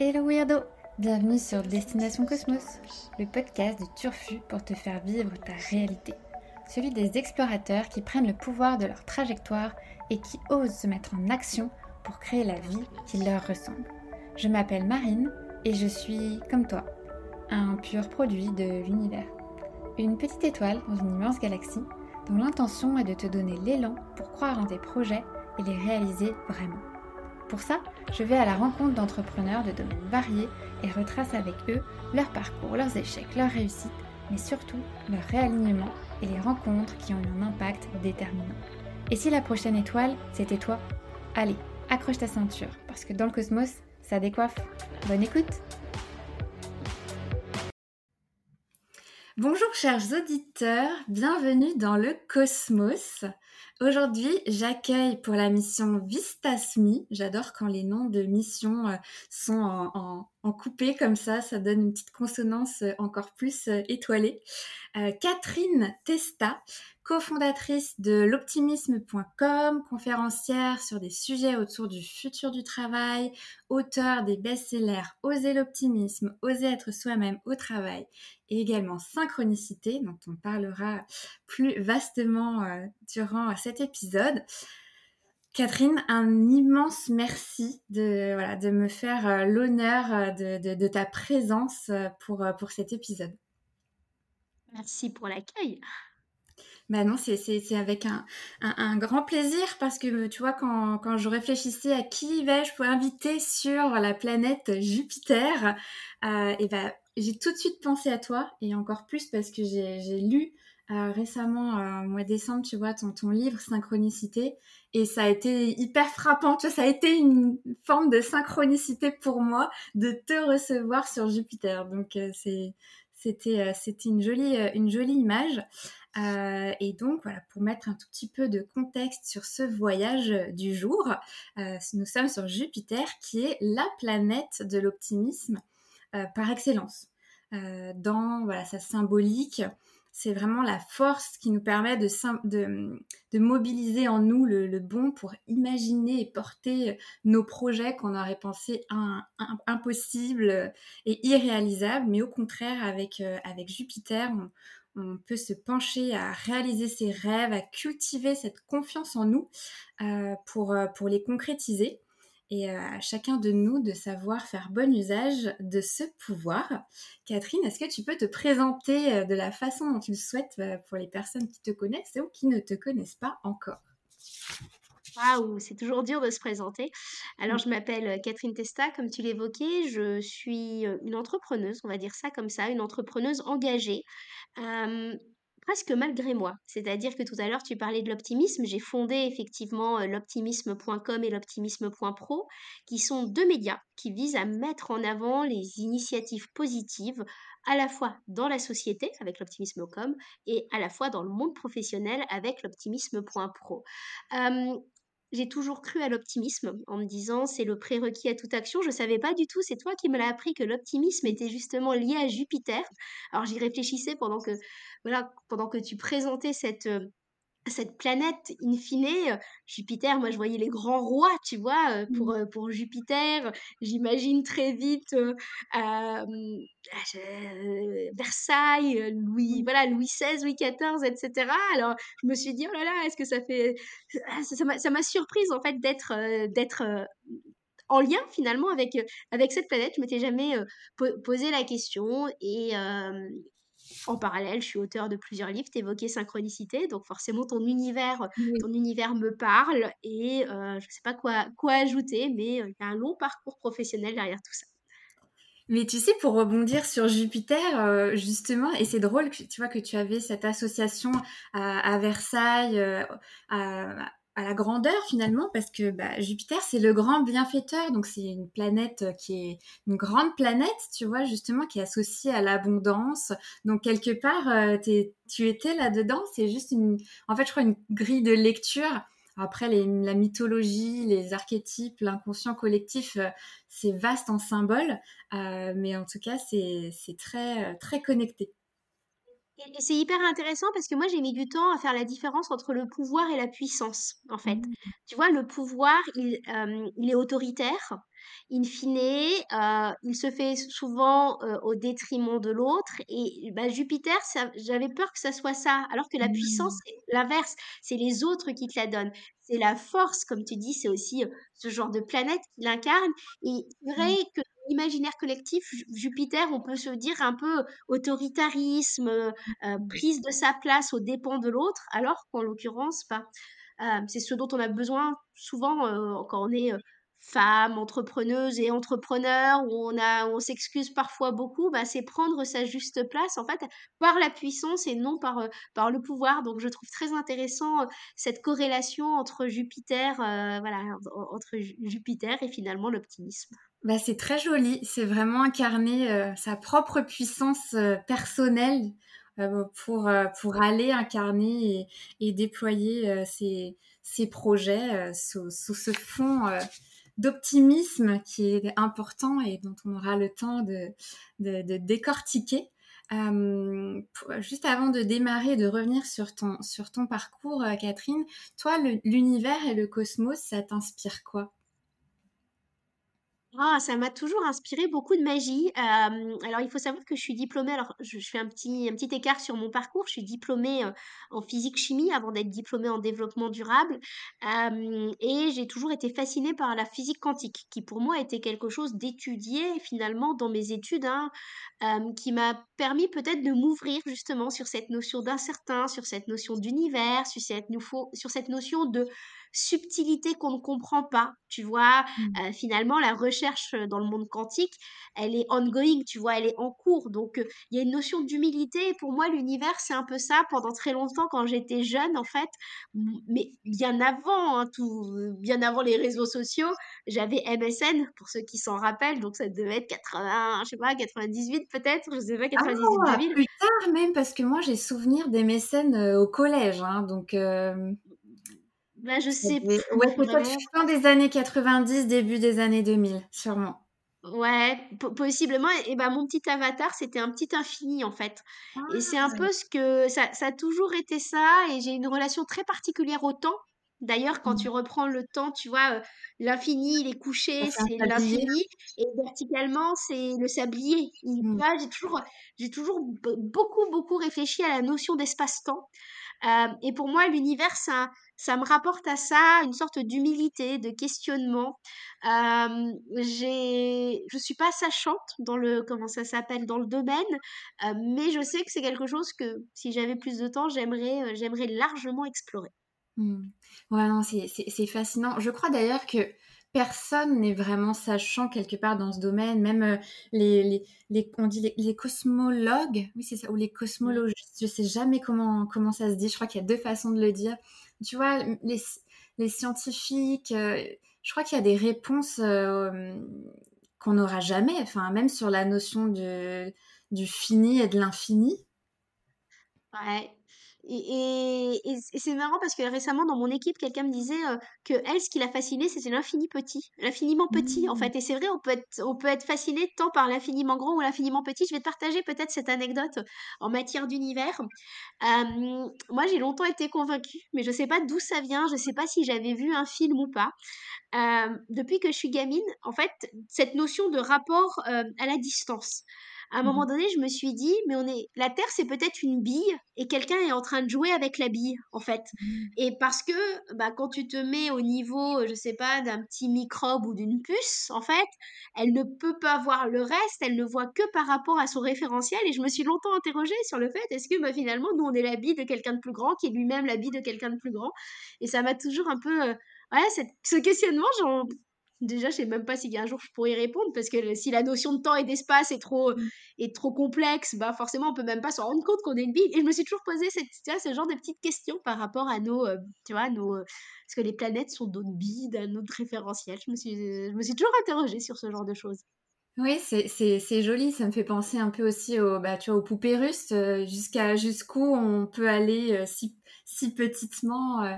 Hello Weirdo Bienvenue sur Destination Cosmos, le podcast de Turfu pour te faire vivre ta réalité. Celui des explorateurs qui prennent le pouvoir de leur trajectoire et qui osent se mettre en action pour créer la vie qui leur ressemble. Je m'appelle Marine et je suis, comme toi, un pur produit de l'univers. Une petite étoile dans une immense galaxie dont l'intention est de te donner l'élan pour croire en tes projets et les réaliser vraiment. Pour ça, je vais à la rencontre d'entrepreneurs de domaines variés et retrace avec eux leur parcours, leurs échecs, leurs réussites, mais surtout leur réalignement et les rencontres qui ont eu un impact déterminant. Et si la prochaine étoile, c'était toi? Allez, accroche ta ceinture, parce que dans le cosmos, ça décoiffe. Bonne écoute Bonjour chers auditeurs, bienvenue dans le cosmos. Aujourd'hui, j'accueille pour la mission Vistasmi. J'adore quand les noms de missions euh, sont en, coupé comme ça, ça donne une petite consonance euh, encore plus euh, étoilée. Catherine Testa, cofondatrice de l'optimisme.com, conférencière sur des sujets autour du futur du travail, auteur des best-sellers Oser l'optimisme, Oser être soi-même au travail et également Synchronicité, dont on parlera plus vastement euh, durant cet épisode. Catherine, un immense merci de, me faire euh, l'honneur euh, de, de, ta présence pour, pour cet épisode. Merci pour l'accueil. Ben non, c'est avec un, un, grand plaisir parce que tu vois, quand, quand je réfléchissais à qui vais-je pour inviter sur la planète Jupiter, euh, et ben, j'ai tout de suite pensé à toi et encore plus parce que j'ai lu euh, récemment, euh, mois décembre, tu vois, ton, ton livre Synchronicité et ça a été hyper frappant. Tu vois, ça a été une forme de synchronicité pour moi de te recevoir sur Jupiter. Donc, euh, c'est c'était c'était une jolie jolie image euh, et donc, voilà, pour mettre un tout petit peu de contexte sur ce voyage du jour, euh, nous sommes sur Jupiter, qui est la planète de l'optimisme euh, par excellence. dans voilà, sa symbolique, c'est vraiment la force qui nous permet de, de, mobiliser en nous le, bon pour imaginer et porter nos projets qu'on aurait pensé impossibles et irréalisables. Mais au contraire, avec, avec Jupiter, on, peut se pencher à réaliser ses rêves, à cultiver cette confiance en nous euh, euh, pour les concrétiser. Et euh, à chacun de nous de savoir faire bon usage de ce pouvoir. Catherine, est-ce que tu peux te présenter de la façon dont tu le souhaites pour les personnes qui te connaissent ou qui ne te connaissent pas encore? Waouh, c'est toujours dur de se présenter. Alors, je m'appelle Catherine Testa, comme tu l'évoquais. Je suis une entrepreneuse, on va dire ça comme ça, une entrepreneuse engagée, presque malgré moi. C'est-à-dire que tout à l'heure, tu parlais de l'optimisme. J'ai fondé effectivement l'optimisme.com et l'optimisme.pro, qui sont deux médias qui visent à mettre en avant les initiatives positives à la fois dans la société avec l'optimisme.com et à la fois dans le monde professionnel avec l'optimisme.pro j'ai toujours cru à l'optimisme en me disant c'est le prérequis à toute action. Je ne savais pas du tout, c'est toi qui me l'as appris que l'optimisme était justement lié à Jupiter. Alors j'y réfléchissais pendant que pendant que tu présentais cette euh, cette planète, in fine, euh, Jupiter, moi je voyais les grands rois, tu vois, euh, pour, mmh. euh, pour Jupiter, j'imagine très vite Versailles, Louis, mmh. voilà, Louis XVI, Louis XIV, etc. Alors je me suis dit, oh là là, est-ce que ça fait... Ah, ça m'a surprise en fait d'être d'être en lien finalement avec, avec cette planète. Je m'étais jamais posé la question et, en parallèle, je suis auteur de plusieurs livres, tu évoquais synchronicité, donc forcément ton univers, ton univers me parle et euh, je ne sais pas quoi, quoi ajouter, mais euh, il y a un long parcours professionnel derrière tout ça. Mais tu sais, pour rebondir sur Jupiter, euh, justement, et c'est drôle, que, tu vois, que tu avais cette association à, Versailles, à, à la grandeur finalement parce que bah, Jupiter c'est le grand bienfaiteur. Donc c'est une planète euh, qui est une grande planète tu vois justement qui est associée à l'abondance. Donc quelque part euh, tu étais là dedans c'est juste une en fait je crois une grille de lecture. Après les, la mythologie les archétypes l'inconscient collectif euh, c'est vaste en symboles. Mais en tout cas c'est très très connecté Et, c'est hyper intéressant parce que moi j'ai mis du temps à faire la différence entre le pouvoir et la puissance, en fait. Mmh. Tu vois, le pouvoir, il, euh, il est autoritaire. In fine, euh, il se fait souvent euh, au détriment de l'autre. Et bah, Jupiter, j'avais peur que ça soit ça. Alors que la puissance, Mmh. c'est l'inverse. C'est les autres qui te la donnent. C'est la force, comme tu dis, c'est aussi ce genre de planète qui l'incarne. Et c'est vrai que l'imaginaire collectif, Jupiter, on peut se dire un peu autoritarisme, euh, prise de sa place aux dépens de l'autre, alors qu'en l'occurrence, pas. Euh, c'est ce dont on a besoin souvent euh, quand on est femme, entrepreneuse et entrepreneur, où on, a, on s'excuse parfois beaucoup, bah, c'est prendre sa juste place, en fait, par la puissance et non par, par le pouvoir. Donc, je trouve très intéressant cette corrélation entre Jupiter, voilà, entre Jupiter et finalement l'optimisme. Bah, c'est très joli, c'est vraiment incarner sa propre puissance personnelle euh, pour, euh, pour aller incarner et, et déployer euh, ses, ses, projets sous, sous, ce fond d'optimisme qui est important et dont on aura le temps de, décortiquer. Euh, juste avant de démarrer, de revenir sur ton, sur ton parcours, Catherine, toi, l'univers et le cosmos, ça t'inspire quoi? Ah, ça m'a toujours inspiré beaucoup de magie. Alors, il faut savoir que je suis diplômée. Alors, je, fais un petit, un petit écart sur mon parcours. Je suis diplômée en physique-chimie avant d'être diplômée en développement durable. Et j'ai toujours été fascinée par la physique quantique, qui pour moi était quelque chose d'étudié finalement dans mes études, hein, qui m'a permis peut-être de m'ouvrir justement sur cette notion d'incertain, sur cette notion d'univers, sur sur cette notion de subtilité qu'on ne comprend pas. Tu vois, mmh. euh, finalement, la recherche dans le monde quantique, elle est ongoing, tu vois, elle est en cours. Donc, euh, il y a une notion d'humilité. Pour moi, l'univers, c'est un peu ça. Pendant très longtemps, quand j'étais jeune, en fait, mais bien avant, hein, tout, bien avant les réseaux sociaux, j'avais MSN, pour ceux qui s'en rappellent. Donc, ça devait être 80, je sais pas, 98 peut-être, je sais pas, 98, ah, 2000. Plus tard même, parce que moi, j'ai souvenir des mécènes euh, au collège. Hein, donc, euh... Là, je sais plus. Ouais, peut-être fin des années 90, début des années 2000, sûrement. Ouais, possiblement. Et, ben mon petit avatar, c'était un petit infini en fait. Et c'est un Ah. peu ce que ça, ça a toujours été ça. Et j'ai une relation très particulière au temps. D'ailleurs, quand tu mmh. reprends le temps, tu vois, l'infini, il est couché, c'est l'infini, et verticalement, c'est le sablier. Mmh. J'ai toujours, toujours beaucoup, beaucoup réfléchi à la notion d'espace-temps. Euh, et pour moi, l'univers, ça, ça me rapporte à ça une sorte d'humilité, de questionnement. Euh, j'ai, je suis pas sachante dans le, comment ça s'appelle, dans le domaine, euh, mais je sais que c'est quelque chose que, si j'avais plus de temps, j'aimerais, euh, j'aimerais largement explorer. Mmh. Ouais, non, c'est fascinant. Je crois d'ailleurs que personne n'est vraiment sachant quelque part dans ce domaine, même les, les, les, on dit les, cosmologues, oui c'est ça, ou les cosmologistes, je sais jamais comment, comment ça se dit, je crois qu'il y a deux façons de le dire. Tu vois, les, les scientifiques, euh, je crois qu'il y a des réponses euh, qu'on n'aura jamais, enfin même sur la notion de, du fini et de l'infini. Ouais, et, c'est marrant parce que récemment, dans mon équipe, quelqu'un me disait que elle, ce qui l'a fasciné, c'était l'infini petit, l'infiniment petit, en Mmh. fait. Et c'est vrai, on peut être, on peut être fasciné tant par l'infiniment grand ou l'infiniment petit. Je vais te partager peut-être cette anecdote en matière d'univers. moi, j'ai longtemps été convaincue, mais je sais pas d'où ça vient. Je sais pas si j'avais vu un film ou pas. depuis que je suis gamine, en fait, cette notion de rapport à la distance à un moment Mmh. donné, je me suis dit, mais on est, la Terre, c'est peut-être une bille et quelqu'un est en train de jouer avec la bille, en fait. Mmh. Et parce que, bah, quand tu te mets au niveau, je sais pas, d'un petit microbe ou d'une puce, en fait, elle ne peut pas voir le reste, elle ne voit que par rapport à son référentiel. Et je me suis longtemps interrogée sur le fait, est-ce que, bah, finalement, nous, on est la bille de quelqu'un de plus grand, qui est lui-même la bille de quelqu'un de plus grand? Et ça m'a toujours un peu, euh, ouais, cette, ce questionnement, j'en, Déjà, je sais même pas si un jour je pourrais y répondre parce que si la notion de temps et d'espace est trop, Mmh. est trop complexe, bah forcément on peut même pas se rendre compte qu'on est une bille. Et je me suis toujours posé cette, tu vois, ce genre de petites questions par rapport à nos, euh, tu vois, nos, euh, parce que les planètes sont d'autres billes, d'un autre référentiel. Je me suis, je me suis toujours interrogée sur ce genre de choses. Oui, c'est joli, ça me fait penser un peu aussi au, bah, tu vois, aux poupées russes, euh, jusqu'à jusqu'où on peut aller si, si petitement. Euh,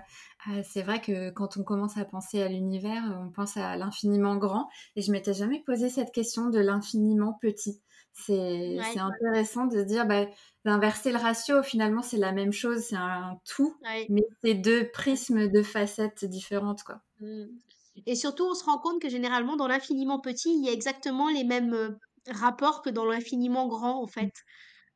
c'est vrai que quand on commence à penser à l'univers, on pense à l'infiniment grand. Et je m'étais jamais posé cette question de l'infiniment petit. C'est intéressant de se dire, bah, d'inverser le ratio, finalement, c'est la même chose, c'est un, tout, mais c'est deux prismes, deux facettes différentes, quoi. Mmh. Et surtout, on se rend compte que généralement, dans l'infiniment petit, il y a exactement les mêmes rapports que dans l'infiniment grand, en mmh. fait.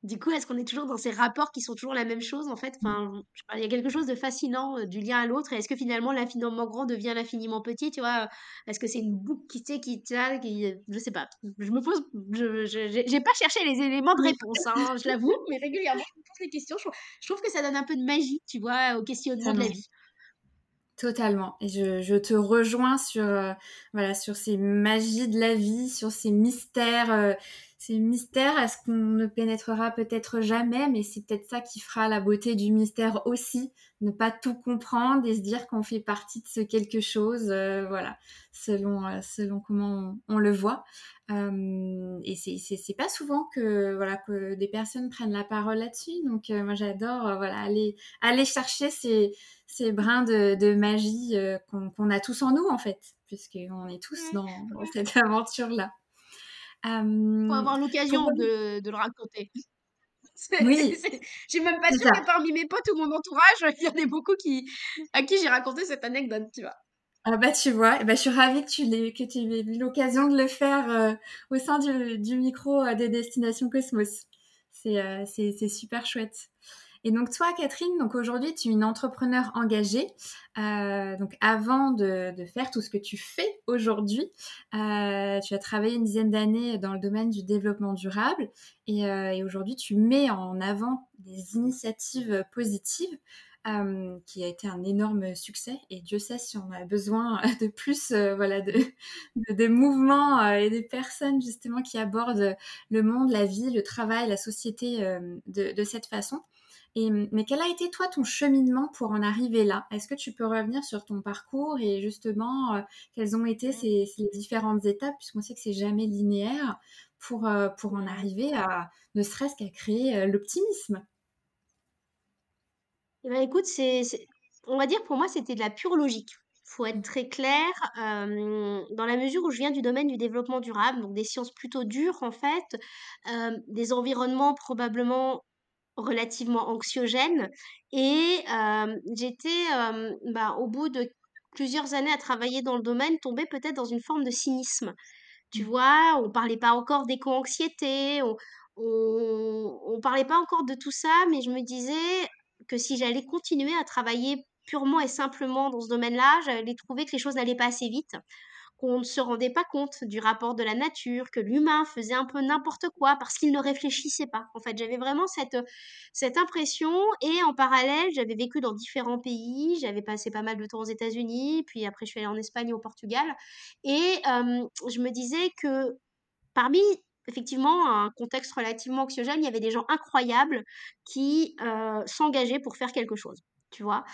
Du coup, est-ce qu'on est toujours dans ces rapports qui sont toujours la même chose, en fait? Enfin, il y a quelque chose de fascinant, du lien à l'autre est-ce que finalement l'infiniment grand devient l'infiniment petit, tu vois? Est-ce que c'est une boucle qui, sais, qui tient, qui je sais pas. Je me pose je j'ai pas cherché les éléments de réponse, hein, je l'avoue, mais régulièrement, je me pose des questions. Je trouve que ça donne un peu de magie, tu vois, au questionnement de la vie. Totalement. Et je, te rejoins sur, voilà, sur ces magies de la vie, sur ces mystères c'est mystère, est-ce qu'on ne pénétrera peut-être jamais, mais c'est peut-être ça qui fera la beauté du mystère aussi, ne pas tout comprendre et se dire qu'on fait partie de ce quelque chose, euh, voilà, selon, euh, selon comment on, le voit. Euh, et c'est pas souvent que, voilà, que des personnes prennent la parole là-dessus, donc moi j'adore voilà, aller, aller chercher ces, ces brins de, magie qu'on a tous en nous en fait, puisqu'on est tous dans cette aventure-là. Faut avoir l'occasion de, de, le raconter. Oui. J'ai même pas sûr que parmi mes potes ou mon entourage, il y en ait beaucoup qui, à qui j'ai raconté cette anecdote, tu vois. Ah bah tu vois, eh bah, je suis ravie que tu, aies, que tu aies eu l'occasion de le faire euh, au sein du, du micro euh, des Destinations Cosmos. C'est euh, c'est super chouette. Et donc toi, Catherine, donc aujourd'hui, tu es une entrepreneur engagée. Euh, donc avant de, faire tout ce que tu fais aujourd'hui, euh, tu as travaillé une dizaine d'années dans le domaine du développement durable et, euh, aujourd'hui, tu mets en avant des initiatives positives. qui a été un énorme succès et Dieu sait si on a besoin de plus voilà de, de, mouvements et des personnes justement qui abordent le monde, la vie, le travail, la société de cette façon mais quel a été toi ton cheminement pour en arriver là? Est-ce que tu peux revenir sur ton parcours et justement euh, quelles ont été ces, différentes étapes? Puisqu'on sait que c'est jamais linéaire pour, euh, pour en arriver à ne serait-ce qu'à créer euh, l'optimisme. Eh ben, écoute, c'est, on va dire pour moi c'était de la pure logique. Faut être très clair, dans la mesure où je viens du domaine du développement durable, donc des sciences plutôt dures en fait, des environnements probablement relativement anxiogène et j'étais, bah, au bout de plusieurs années à travailler dans le domaine, tombée peut-être dans une forme de cynisme. Tu mmh. vois? On parlait pas encore d'éco-anxiété, on on parlait pas encore de tout ça, mais je me disais que si j'allais continuer à travailler purement et simplement dans ce domaine-là, j'allais trouver que les choses n'allaient pas assez vite qu'on ne se rendait pas compte du rapport de la nature, que l'humain faisait un peu n'importe quoi parce qu'il ne réfléchissait pas. En fait, j'avais vraiment cette, cette impression et en parallèle, j'avais vécu dans différents pays, j'avais passé pas mal de temps aux États-Unis, puis après je suis allée en Espagne et au Portugal et je me disais que parmi effectivement un contexte relativement anxiogène, il y avait des gens incroyables qui s'engageaient pour faire quelque chose tu vois?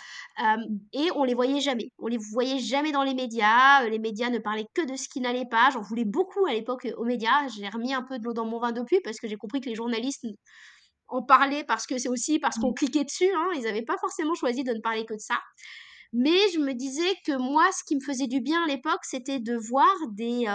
et on les voyait jamais. On les voyait jamais dans les médias. Les médias ne parlaient que de ce qui n'allait pas. J'en voulais beaucoup à l'époque aux médias. J'ai remis un peu de l'eau dans mon vin depuis parce que j'ai compris que les journalistes en parlaient parce que c'est aussi parce qu'on mmh. cliquait dessus. Hein. Ils n'avaient pas forcément choisi de ne parler que de ça. Mais je me disais que moi, ce qui me faisait du bien à l'époque, c'était de voir des,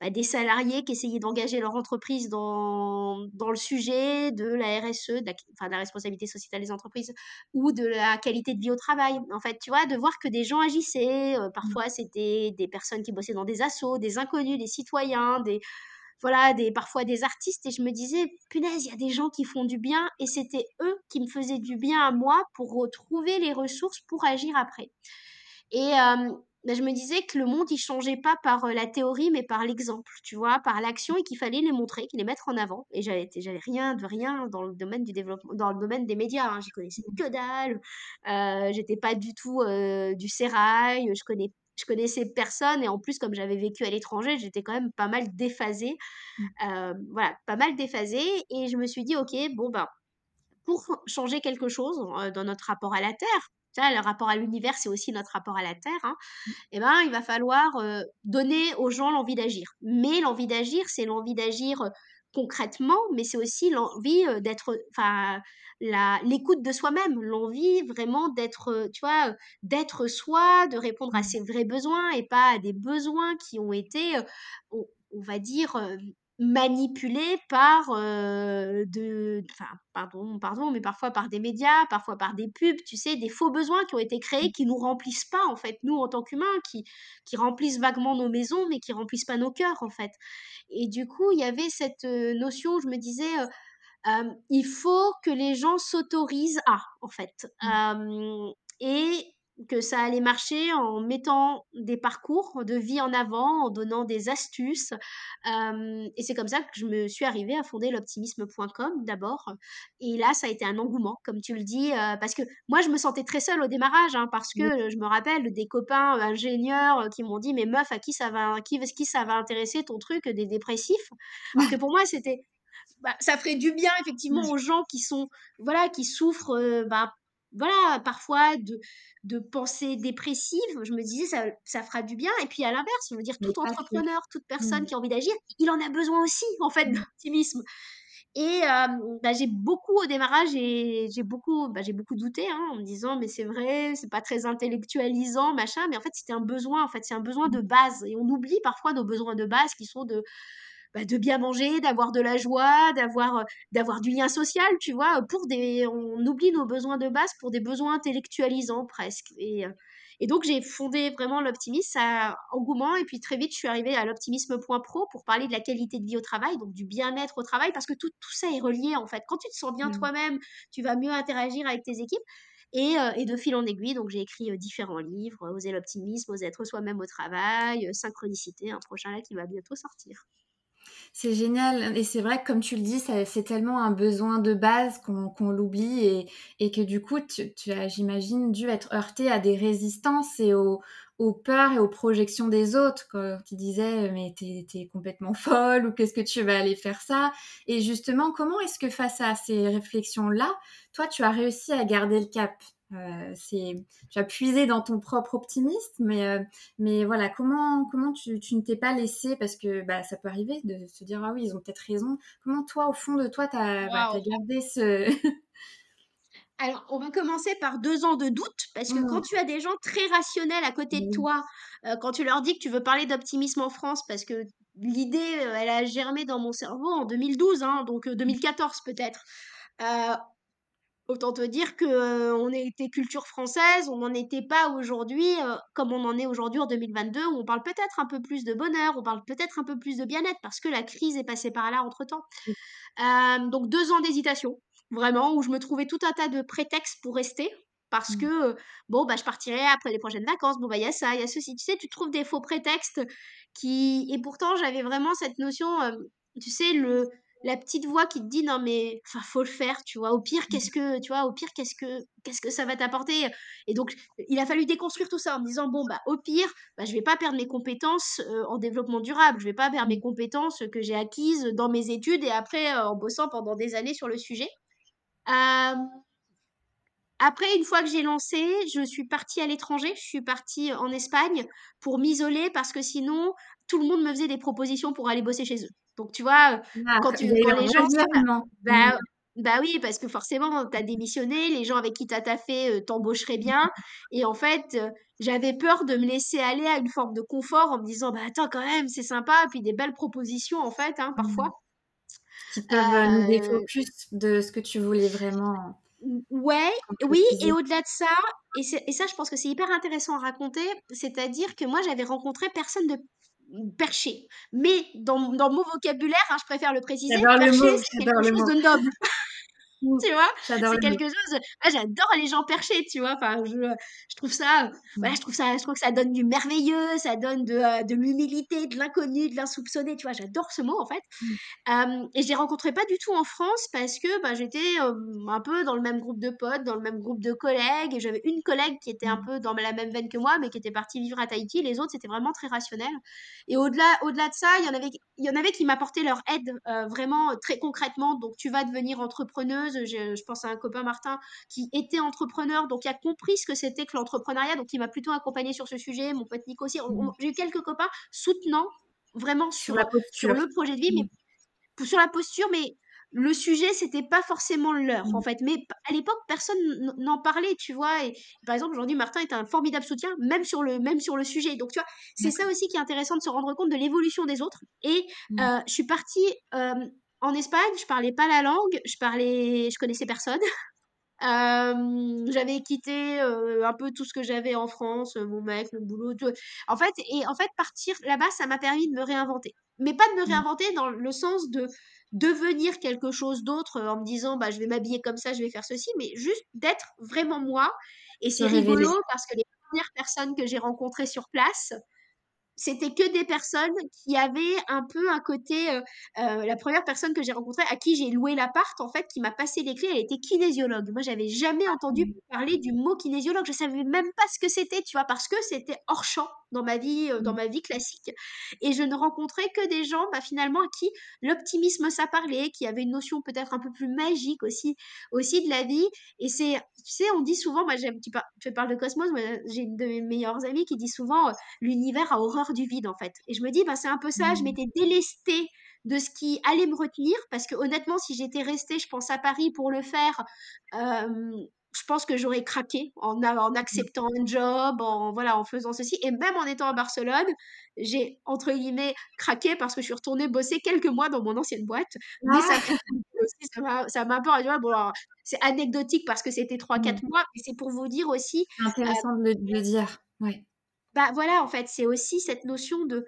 bah, des salariés qui essayaient d'engager leur entreprise dans, dans le sujet de la RSE, de la, enfin, de la responsabilité sociétale des entreprises, ou de la qualité de vie au travail. En fait, tu vois, de voir que des gens agissaient. Euh, mmh. parfois, c'était des personnes qui bossaient dans des assos, des inconnus, des citoyens, des voilà, des, parfois des artistes. Et je me disais, punaise, il y a des gens qui font du bien. Et c'était eux qui me faisaient du bien à moi pour retrouver les ressources pour agir après. Et, euh, bah, je me disais que le monde, il changeait pas par la théorie, mais par l'exemple, tu vois, par l'action et qu'il fallait les montrer, les mettre en avant. Et j'avais, j'avais rien de rien dans le domaine du développement, dans le domaine des médias. Hein. J'y connaissais que dalle. Euh, j'étais pas du tout du sérail. Je connais, je connaissais personne. Et en plus, comme j'avais vécu à l'étranger, j'étais quand même pas mal déphasée. Mmh. voilà, pas mal déphasée. Et je me suis dit, ok, bon, ben, pour changer quelque chose dans notre rapport à la Terre, le rapport à l'univers, c'est aussi notre rapport à la Terre, hein, mmh. eh ben, il va falloir donner aux gens l'envie d'agir. Mais l'envie d'agir, c'est l'envie d'agir concrètement, mais c'est aussi l'envie d'être, enfin, l'écoute de soi-même, l'envie vraiment d'être, tu vois, d'être soi, de répondre à mmh. ses vrais besoins et pas à des besoins qui ont été, on, va dire, manipulés par de, enfin, pardon, pardon, mais parfois par des médias, parfois par des pubs, tu sais, des faux besoins qui ont été créés, qui nous remplissent pas, en fait, nous, en tant qu'humains, qui, qui remplissent vaguement nos maisons, mais qui remplissent pas nos cœurs, en fait. Et du coup, il y avait cette notion où je me disais, il faut que les gens s'autorisent à, en fait. et que ça allait marcher en mettant des parcours de vie en avant, en donnant des astuces. et c'est comme ça que je me suis arrivée à fonder l'optimisme.com d'abord. Et là, ça a été un engouement, comme tu le dis, parce que moi, je me sentais très seule au démarrage, hein, parce que je me rappelle des copains ingénieurs qui m'ont dit, mais meuf, à qui ça va, qui, qui ça va intéresser ton truc des dépressifs? Alors que pour moi, c'était bah, ça ferait du bien effectivement aux gens qui sont voilà qui souffrent bah, voilà, parfois de, de pensées dépressives, je me disais, ça, ça fera du bien. Et puis à l'inverse, je veux dire, tout entrepreneur, toute personne mmh. qui a envie d'agir, il en a besoin aussi, en fait, mmh. d'optimisme. Et bah, j'ai beaucoup, au démarrage, j'ai beaucoup, bah, j'ai beaucoup douté, hein, en me disant, mais c'est vrai, c'est pas très intellectualisant, machin. Mais en fait, c'était un besoin, en fait, c'est un besoin de base. Et on oublie parfois nos besoins de base qui sont de bah, de bien manger, d'avoir de la joie, d'avoir euh, d'avoir du lien social, tu vois, pour des on oublie nos besoins de base pour des besoins intellectualisants presque et euh, et donc j'ai fondé vraiment l'optimisme, ça engouement et puis très vite je suis arrivée à l'optimisme.pro pour parler de la qualité de vie au travail, donc du bien-être au travail parce que tout, tout ça est relié en fait. Quand tu te sens bien mmh. toi-même, tu vas mieux interagir avec tes équipes. Et, euh, et, de fil en aiguille, donc j'ai écrit différents livres, Oser l'optimisme, Oser être soi-même au travail, Synchronicité, un prochain là qui va bientôt sortir. C'est génial. Et c'est vrai que, comme tu le dis, c'est tellement un besoin de base qu'on l'oublie et, que du coup, tu, as, j'imagine, dû être heurté à des résistances et aux, peurs et aux projections des autres. Quand tu disais, mais t'es es complètement folle ou qu'est-ce que tu vas aller faire ça? Et justement, comment est-ce que face à ces réflexions-là, toi, tu as réussi à garder le cap? Euh, c'est, tu as puisé dans ton propre optimisme, mais, euh, mais voilà, comment, comment tu, tu ne t'es pas laissé, parce que bah, ça peut arriver de se dire, ah oui, ils ont peut-être raison. Comment toi, au fond de toi, tu as, bah, gardé ce... Alors, on va commencer par deux ans de doute, parce que quand mmh. tu as des gens très rationnels à côté de toi, euh, quand tu leur dis que tu veux parler d'optimisme en France, parce que l'idée, elle a germé dans mon cerveau en 2012, hein, donc 2014 peut-être. Autant te dire que euh, on était culture française, on n'en était pas aujourd'hui euh, comme on en est aujourd'hui en 2022, où on parle peut-être un peu plus de bonheur, on parle peut-être un peu plus de bien-être, parce que la crise est passée par là entre-temps. Euh, donc deux ans d'hésitation, vraiment, où je me trouvais tout un tas de prétextes pour rester, parce mmh. que, bon, bah, je partirai après les prochaines vacances, bon, bah, il y a ça, il y a ceci, tu sais, tu trouves des faux prétextes qui... Et pourtant, j'avais vraiment cette notion, tu sais, le la petite voix qui te dit non mais enfin faut le faire tu vois au pire qu'est-ce mmh. que tu vois au pire qu'est-ce que qu'est-ce que ça va t'apporter? Et donc il a fallu déconstruire tout ça en me disant bon bah au pire bah, je vais pas perdre mes compétences euh, en développement durable je vais pas perdre mes compétences que j'ai acquises dans mes études et après euh, en bossant pendant des années sur le sujet après, une fois que j'ai lancé, je suis partie à l'étranger. Je suis partie en Espagne pour m'isoler parce que sinon, tout le monde me faisait des propositions pour aller bosser chez eux. Donc, tu vois, ah, quand, tu, quand les gens. Bah, bah, oui, parce que forcément, tu as démissionné, les gens avec qui tu as taffé euh, t'embaucheraient bien. Et en fait, euh, j'avais peur de me laisser aller à une forme de confort en me disant, bah attends, quand même, c'est sympa. Puis des belles propositions, en fait, hein, parfois. Mmh. Qui peuvent euh, nous défocus de ce que tu voulais vraiment. Ouais, oui, et au-delà de ça, et, et, ça, je pense que c'est hyper intéressant à raconter, c'est-à-dire que moi, j'avais rencontré personne de perché. Mais dans, dans mon vocabulaire, hein, je préfère le préciser, perché, c'est quelque chose de noble. tu vois? C'est quelque chose ah, j'adore les gens perchés tu vois? Enfin je, je trouve ça voilà, je trouve ça je trouve que ça donne du merveilleux ça donne de, euh, de l'humilité de l'inconnu de l'insoupçonné tu vois? J'adore ce mot en fait. Mmh. et je les rencontrais pas du tout en France parce que bah, j'étais un peu dans le même groupe de potes dans le même groupe de collègues et j'avais une collègue qui était un mmh. peu dans la même veine que moi mais qui était partie vivre à Tahiti. Les autres c'était vraiment très rationnel. Et au-delà au-delà de ça il y en avait il y en avait qui m'apportaient leur aide euh, vraiment très concrètement. Donc tu vas devenir entrepreneuse je, pense à un copain Martin qui était entrepreneur, donc qui a compris ce que c'était que l'entrepreneuriat, donc il m'a plutôt accompagné sur ce sujet. Mon pote Nico aussi. Mmh. J'ai eu quelques copains soutenant vraiment sur, sur, le projet de vie, mais sur la posture, mais le sujet, c'était pas forcément leur, en Mmh. fait. Mais à l'époque, personne n'en parlait, tu vois? Et par exemple, aujourd'hui, Martin est un formidable soutien, même sur le même sur le sujet. Donc, tu vois, c'est ça aussi qui est intéressant de se rendre compte de l'évolution des autres. Et Mmh. heu, je suis partie, hem, en Espagne, je parlais pas la langue, je parlais je connaissais personne. Hem, j'avais quitté, heu, un peu tout ce que j'avais en France, heu, mon mec, mon boulot, tout. En fait et en fait, partir là-bas, ça m'a permis de me réinventer. Mais pas de me Mmh. réinventer dans le sens de devenir quelque chose d'autre, en me disant: «Bah, je vais m'habiller comme ça, je vais faire ceci», mais juste d'être vraiment moi et c'est rigolo parce que les premières personnes que j'ai rencontrées sur place, c'était que des personnes qui avaient un peu un côté, heu heu, la première personne que j'ai rencontrée, à qui j'ai loué l'appart, en fait, qui m'a passé les clés, elle était kinésiologue. Moi, j'avais jamais entendu Mmh. parler du mot kinésiologue. Je savais même pas ce que c'était, tu vois? Parce que c'était hors champ dans ma vie, heu, dans Mmh. ma vie classique et je ne rencontrais que des gens, bah, finalement, à qui l'optimisme, ça parlait, qui avaient une notion peut-être un peu plus magique aussi aussi de la vie et c'est tu sais, on dit souvent, moi, tu par tu parles de cosmos, j'ai une de mes meilleures amies qui dit souvent, «L'univers a horreur du vide», en fait et je me dis: «Bah, c'est un peu ça». Je Mmh. m'étais délestée de ce qui allait me retenir parce que honnêtement, si j'étais restée, je pense, à Paris pour le faire, je pense que j'aurais craqué en en Mmh. acceptant un job, en voilà, en faisant ceci et même en étant à Barcelone, j'ai, entre guillemets, «craqué» parce que je suis retournée bosser quelques mois dans mon ancienne boîte, mais ça Ah! ça m'a ça m'a un peu bon alors, c'est anecdotique parce que c'était trois Mmh. quatre mois, mais c'est pour vous dire aussi, intéressant de le de le dire. Ouais. Bah, voilà, en fait, c'est aussi cette notion de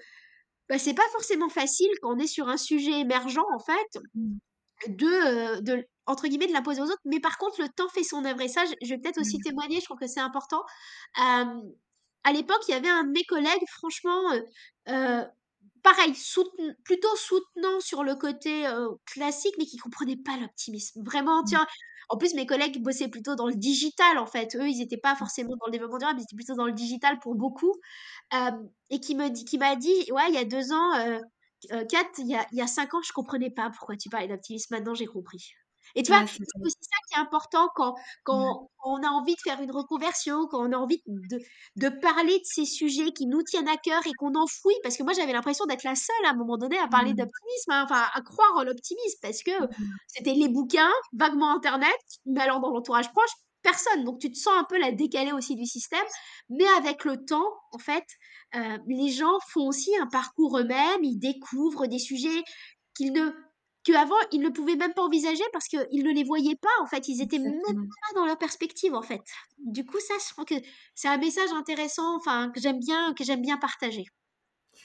bah, c'est pas forcément facile quand on est sur un sujet émergent, en fait, Mmh. de, heu, de entre guillemets, «de l'imposer aux autres», mais par contre, le temps fait son œuvre et ça, je vais peut-être aussi Mmh. témoigner, je trouve que c'est important. À l'époque, il y avait un de mes collègues, franchement, heu heu, pareil, souten plutôt soutenant sur le côté, classique, mais qui comprenait pas l'optimisme. Vraiment, Mmh. tiens en plus, mes collègues bossaient plutôt dans le digital, en fait. Eux, ils étaient pas forcément dans le développement durable, ils étaient plutôt dans le digital pour beaucoup. Hem et qui me dit qui m'a dit: «Ouais, il y a 2 ans, heu heu, Kat, il y a y a 5 ans, je comprenais pas pourquoi tu parlais d'optimisme. Maintenant, j'ai compris». Et tu vois? Ah, c'est ça qui est important quand quand quand on a envie de faire une reconversion, quand on a envie de de parler de ces sujets qui nous tiennent à cœur et qu'on enfouit. Parce que moi, j'avais l'impression d'être la seule, à un moment donné, à parler Mmh. d'optimisme, hein, enfin, à croire en l'optimisme parce que Mmh. c'était les bouquins, vaguement internet, mais alors dans l'entourage proche, personne. Donc tu te sens un peu la décalée aussi du système. Mais avec le temps, en fait, heu, les gens font aussi un parcours eux-mêmes, ils découvrent des sujets qu'ils ne qu'avant, ils ne pouvaient même pas envisager parce qu'ils ne les voyaient pas, en fait. Ils étaient même pas dans leur perspective, en fait. Du coup, ça, je trouve que c'est un message intéressant, enfin, que j'aime bien que j'aime bien partager.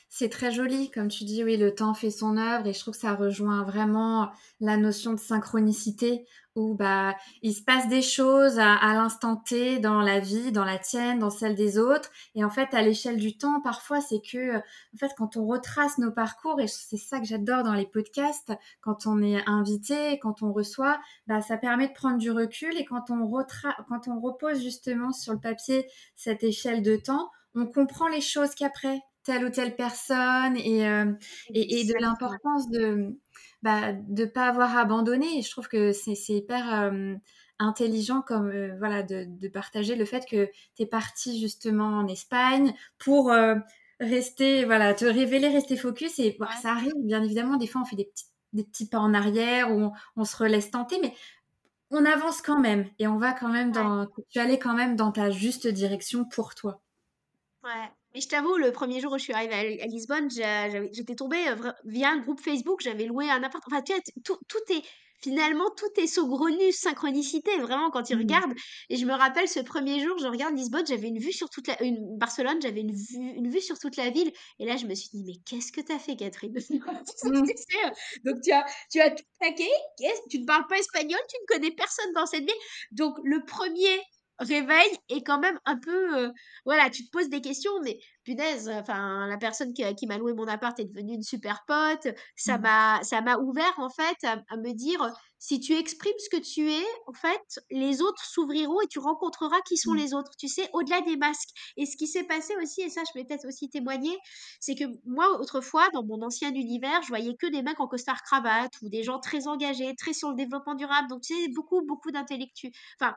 C'est très joli, comme tu dis, oui, le temps fait son œuvre et je trouve que ça rejoint vraiment la notion de synchronicité où bah, il se passe des choses à, à l'instant T dans la vie, dans la tienne, dans celle des autres. Et en fait, à l'échelle du temps, parfois, c'est que, en fait, quand on retrace nos parcours, et c'est ça que j'adore dans les podcasts, quand on est invité, quand on reçoit, bah, ça permet de prendre du recul et quand on, quand on repose justement sur le papier cette échelle de temps, on comprend les choses qu'après telle ou telle personne et, euh, et, et, de l'importance de bah, de pas avoir abandonné. Et je trouve que c'est hyper euh, intelligent comme euh, voilà de, de, partager le fait que tu es parti justement en Espagne pour rester voilà te révéler, rester focus et bah, ça arrive bien évidemment des fois on fait des petits des petits pas en arrière ou on, on se relaisse tenter mais on avance quand même et on va quand même Ouais. dans tu allais quand même dans ta juste direction pour toi. Ouais. Mais je t'avoue, le premier jour où je suis arrivée à, à Lisbonne, j'étais tombée euh, via un groupe Facebook, j'avais loué un appart. Enfin, tu vois, tout, tout est finalement tout est saugrenu, synchronicité, vraiment quand tu Mmh. regardes. Et je me rappelle ce premier jour, je regarde Lisbonne, j'avais une vue sur toute la, une Barcelone, j'avais une vue, une vue sur toute la ville. Et là, je me suis dit, mais qu'est-ce que t'as fait, Catherine? Mmh. Donc tu as, tu as tout plaqué, tu ne parles pas espagnol, tu ne connais personne dans cette ville. Donc le premier réveil est quand même un peu euh, voilà tu te poses des questions mais punaise enfin la personne qui, qui m'a loué mon appart est devenue une super pote ça Mmh. m'a m'a ouvert en fait à, à, me dire si tu exprimes ce que tu es en fait les autres s'ouvriront et tu rencontreras qui sont Mmh. les autres tu sais au-delà des masques et ce qui s'est passé aussi et ça je vais peut-être aussi témoigner c'est que moi autrefois dans mon ancien univers je voyais que des mecs en costard cravate ou des gens très engagés très sur le développement durable donc tu sais beaucoup beaucoup d'intellectuels enfin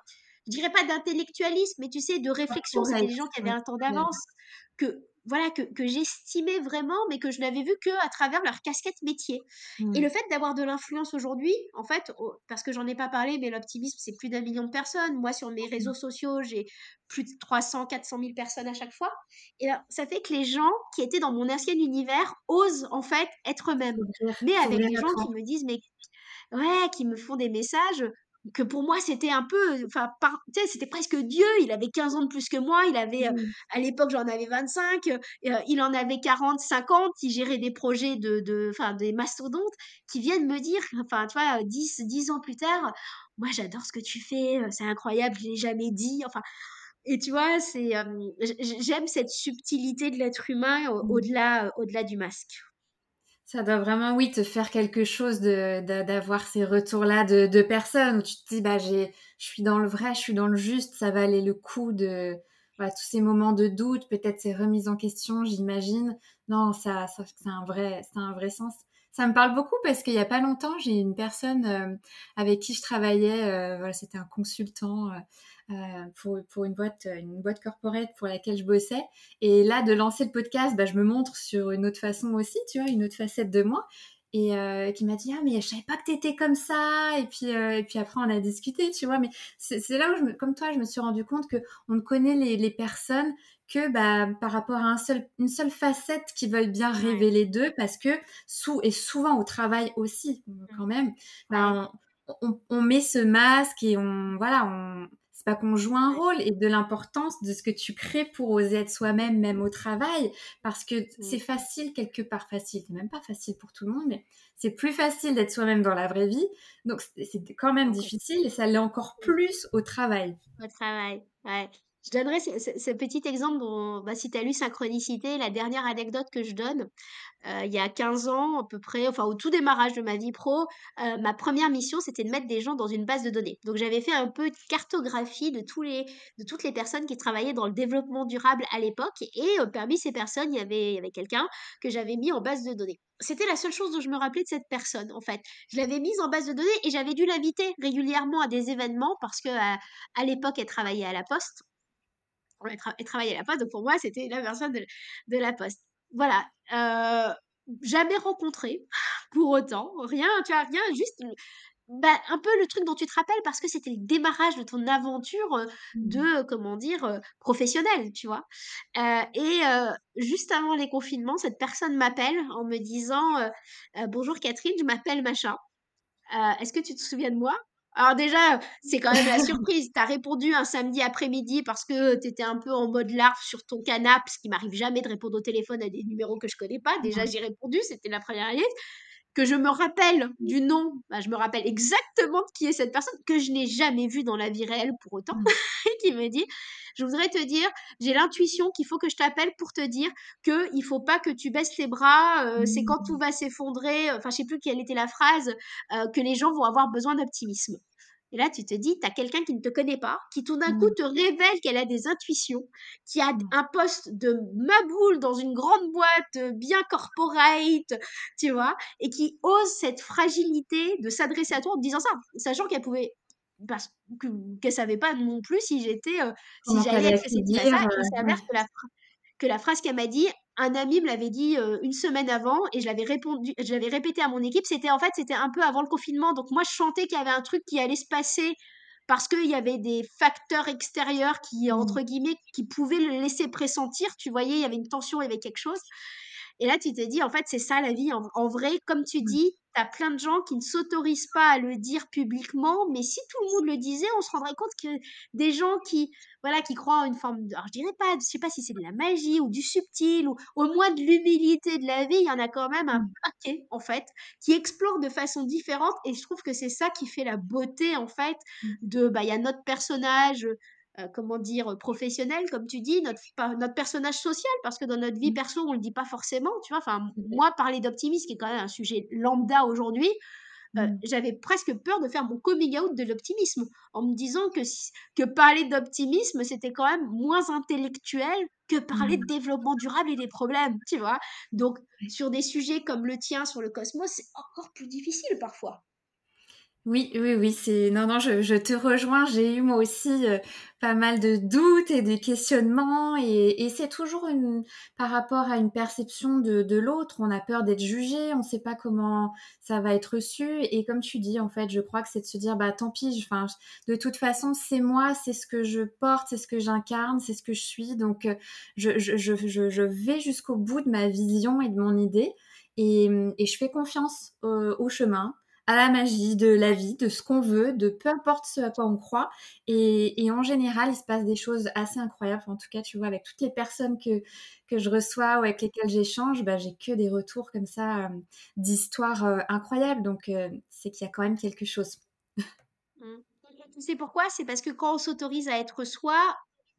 je dirais pas d'intellectualisme, mais tu sais, de réflexion. C'était des gens qui avaient un temps d'avance. Que voilà, que, que j'estimais vraiment, mais que je n'avais vu que à travers leur casquette métier. Et le fait d'avoir de l'influence aujourd'hui, en fait, parce que j'en ai pas parlé, mais l'optimisme, c'est plus d'un million de personnes. Moi, sur mes réseaux sociaux, j'ai plus de 300, 400 000 personnes à chaque fois. Et là, ça fait que les gens qui étaient dans mon ancien univers osent, en fait, être eux-mêmes. Mais avec des gens qui me disent, mais Ouais, qui me font des messages que pour moi c'était un peu, enfin, par tu sais, c'était presque Dieu. Il avait 15 ans de plus que moi, il avait, heu, Mmh. à l'époque j'en avais 25, heu, et heu, il en avait 40, 50, il gérait des projets de de enfin des mastodontes qui viennent me dire, enfin, tu vois, dix 10 ans plus tard: «Moi j'adore ce que tu fais, c'est incroyable, je l'ai jamais dit», enfin et tu vois, c'est, j'aime cette subtilité de l'être humain Mmh. au-delà, au-delà du masque. Ça doit vraiment, oui, te faire quelque chose de d'a d'avoir ces retours-là de de personnes où tu te dis: «Bah, je suis dans le vrai, je suis dans le juste, ça valait le coup de» tous ces moments de doute, peut-être ces remises en question, j'imagine. Non, ça ça c'est un vrai un vrai sens. Ça me parle beaucoup parce qu'il y a pas longtemps, j'ai une personne, heu, avec qui je travaillais, heu, voilà, c'était un consultant, heu, pour pour une boîte, une boîte corporate pour laquelle je bossais. Et là, de lancer le podcast, bah, je me montre sur une autre façon aussi, tu vois, une autre facette de moi. Et euh, qui m'a dit ah mais je savais pas que t'étais comme ça. Et puis euh, et puis après on a discuté tu vois. Mais c'est là où je me, comme toi je me suis rendu compte que on ne connaît les, les personnes que bah, par rapport à un seul, une seule facette qui veulent bien révéler d'eux parce que sous et souvent au travail aussi Mmh. quand même. Bah, on, on, on met ce masque et on voilà on c'est pas qu'on joue un rôle et de l'importance de ce que tu crées pour oser être soi-même, même au travail, parce que c'est facile quelque part facile, c'est même pas facile pour tout le monde, mais c'est plus facile d'être soi-même dans la vraie vie, donc c'est quand même difficile et ça l'est encore plus au travail. Au travail, ouais. Je donnerai ce petit exemple dont bah, si tu as lu Synchronicité, la dernière anecdote que je donne, heu, il y a 15 ans à peu près, enfin au tout démarrage de ma vie pro, heu, ma première mission, c'était de mettre des gens dans une base de données. Donc j'avais fait un peu de cartographie de tous les de toutes les personnes qui travaillaient dans le développement durable à l'époque et heu, parmi ces personnes, il y avait avait quelqu'un que j'avais mis en base de données. C'était la seule chose dont je me rappelais de cette personne, en fait. Je l'avais mise en base de données et j'avais dû l'inviter régulièrement à des événements parce que, heu, à l'époque, elle travaillait à la poste. Elle, tra- travaillait à la poste, donc pour moi, c'était la personne de, de la poste. Voilà. Euh, jamais rencontré pour autant. Rien, tu as rien, juste bah, un peu le truc dont tu te rappelles parce que c'était le démarrage de ton aventure euh, de, Mmh. euh, comment dire, euh, professionnelle, tu vois. Euh, et euh, juste avant les confinements, cette personne m'appelle en me disant euh, Bonjour Catherine, je m'appelle machin. Est-ce que tu te souviens de moi? Alors déjà, c'est quand même la surprise. Tu as répondu un samedi après-midi parce que tu étais un peu en mode larve sur ton canapé, ce qui m'arrive jamais de répondre au téléphone à des numéros que je connais pas. Déjà, j'ai répondu, c'était la première année que je me rappelle du nom, bah, je me rappelle exactement de qui est cette personne, que je n'ai jamais vue dans la vie réelle pour autant, Mmh. qui me dit, je voudrais te dire, j'ai l'intuition qu'il faut que je t'appelle pour te dire que il faut pas que tu baisses les bras, euh, c'est quand tout Mmh. va s'effondrer, enfin je sais plus quelle était la phrase, euh, que les gens vont avoir besoin d'optimisme. Et là, tu te dis, tu as quelqu'un qui ne te connaît pas, qui tout d'un coup Mmh. te révèle qu'elle a des intuitions, qui a Mmh. un poste de maboule dans une grande boîte euh, bien corporate, tu vois, et qui ose cette fragilité de s'adresser à toi en te disant ça, sachant qu'elle pouvait parce que qu'elle savait pas non plus si j'étais euh, si j'allais être ça euh, ouais. s'avère que la que la phrase qu'elle m'a dit un ami me l'avait dit euh, une semaine avant et je l'avais répondu je l'avais répété à mon équipe c'était en fait c'était un peu avant le confinement donc moi je sentais qu'il y avait un truc qui allait se passer parce qu'il y avait des facteurs extérieurs qui Mmh. entre guillemets qui pouvaient le laisser pressentir tu voyais il y avait une tension il y avait quelque chose et là, tu te dis, en fait, c'est ça la vie. En, en vrai, comme tu Mmh. dis, tu as plein de gens qui ne s'autorisent pas à le dire publiquement, mais si tout le monde le disait, on se rendrait compte que des gens qui, voilà, qui croient en une forme de, alors je dirais pas, je sais pas si c'est de la magie ou du subtil ou au moins de l'humilité de la vie, il y en a quand même un Mmh. paquet, en fait, qui explorent de façon différente et je trouve que c'est ça qui fait la beauté, en fait, Mmh. de, bah, il y a notre personnage, euh, comment dire, professionnel, comme tu dis, notre, notre personnage social, parce que dans notre vie Mmh. perso, on le dit pas forcément, tu vois. Enfin, moi, parler d'optimisme, qui est quand même un sujet lambda aujourd'hui, euh, Mmh. j'avais presque peur de faire mon coming out de l'optimisme, en me disant que, que parler d'optimisme, c'était quand même moins intellectuel que parler de Mmh. développement durable et des problèmes, tu vois. Donc, sur des sujets comme le tien sur le cosmos, c'est encore plus difficile parfois. Oui, oui, oui, c'est non, non, je, te rejoins. J'ai eu moi aussi euh, pas mal de doutes et de questionnements, et, et c'est toujours une par rapport à une perception de, de l'autre. On a peur d'être jugé, on ne sait pas comment ça va être reçu, et comme tu dis, en fait, je crois que c'est de se dire bah tant pis. Enfin, de toute façon, c'est moi, c'est ce que je porte, c'est ce que j'incarne, c'est ce que je suis. Donc, euh, je, je, je, je, vais jusqu'au bout de ma vision et de mon idée, et, et je fais confiance au chemin à la magie de la vie, de ce qu'on veut, de peu importe ce à quoi on croit. Et, en général, il se passe des choses assez incroyables. En tout cas, tu vois, avec toutes les personnes que, que je reçois ou avec lesquelles j'échange, bah, j'ai que des retours comme ça euh, d'histoires euh, incroyables. Donc, euh, c'est qu'il y a quand même quelque chose. Mmh. Tu sais pourquoi? C'est parce que quand on s'autorise à être soi,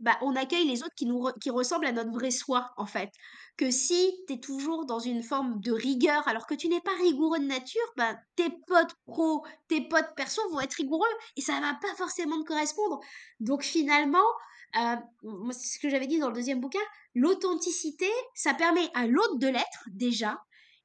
bah, on accueille les autres qui nous qui ressemblent à notre vrai soi, en fait. Que si tu es toujours dans une forme de rigueur, alors que tu n'es pas rigoureux de nature, bah, tes potes pro, tes potes perso vont être rigoureux et ça va pas forcément te correspondre. Donc finalement, euh, c'est ce que j'avais dit dans le deuxième bouquin, l'authenticité, ça permet à l'autre de l'être déjà.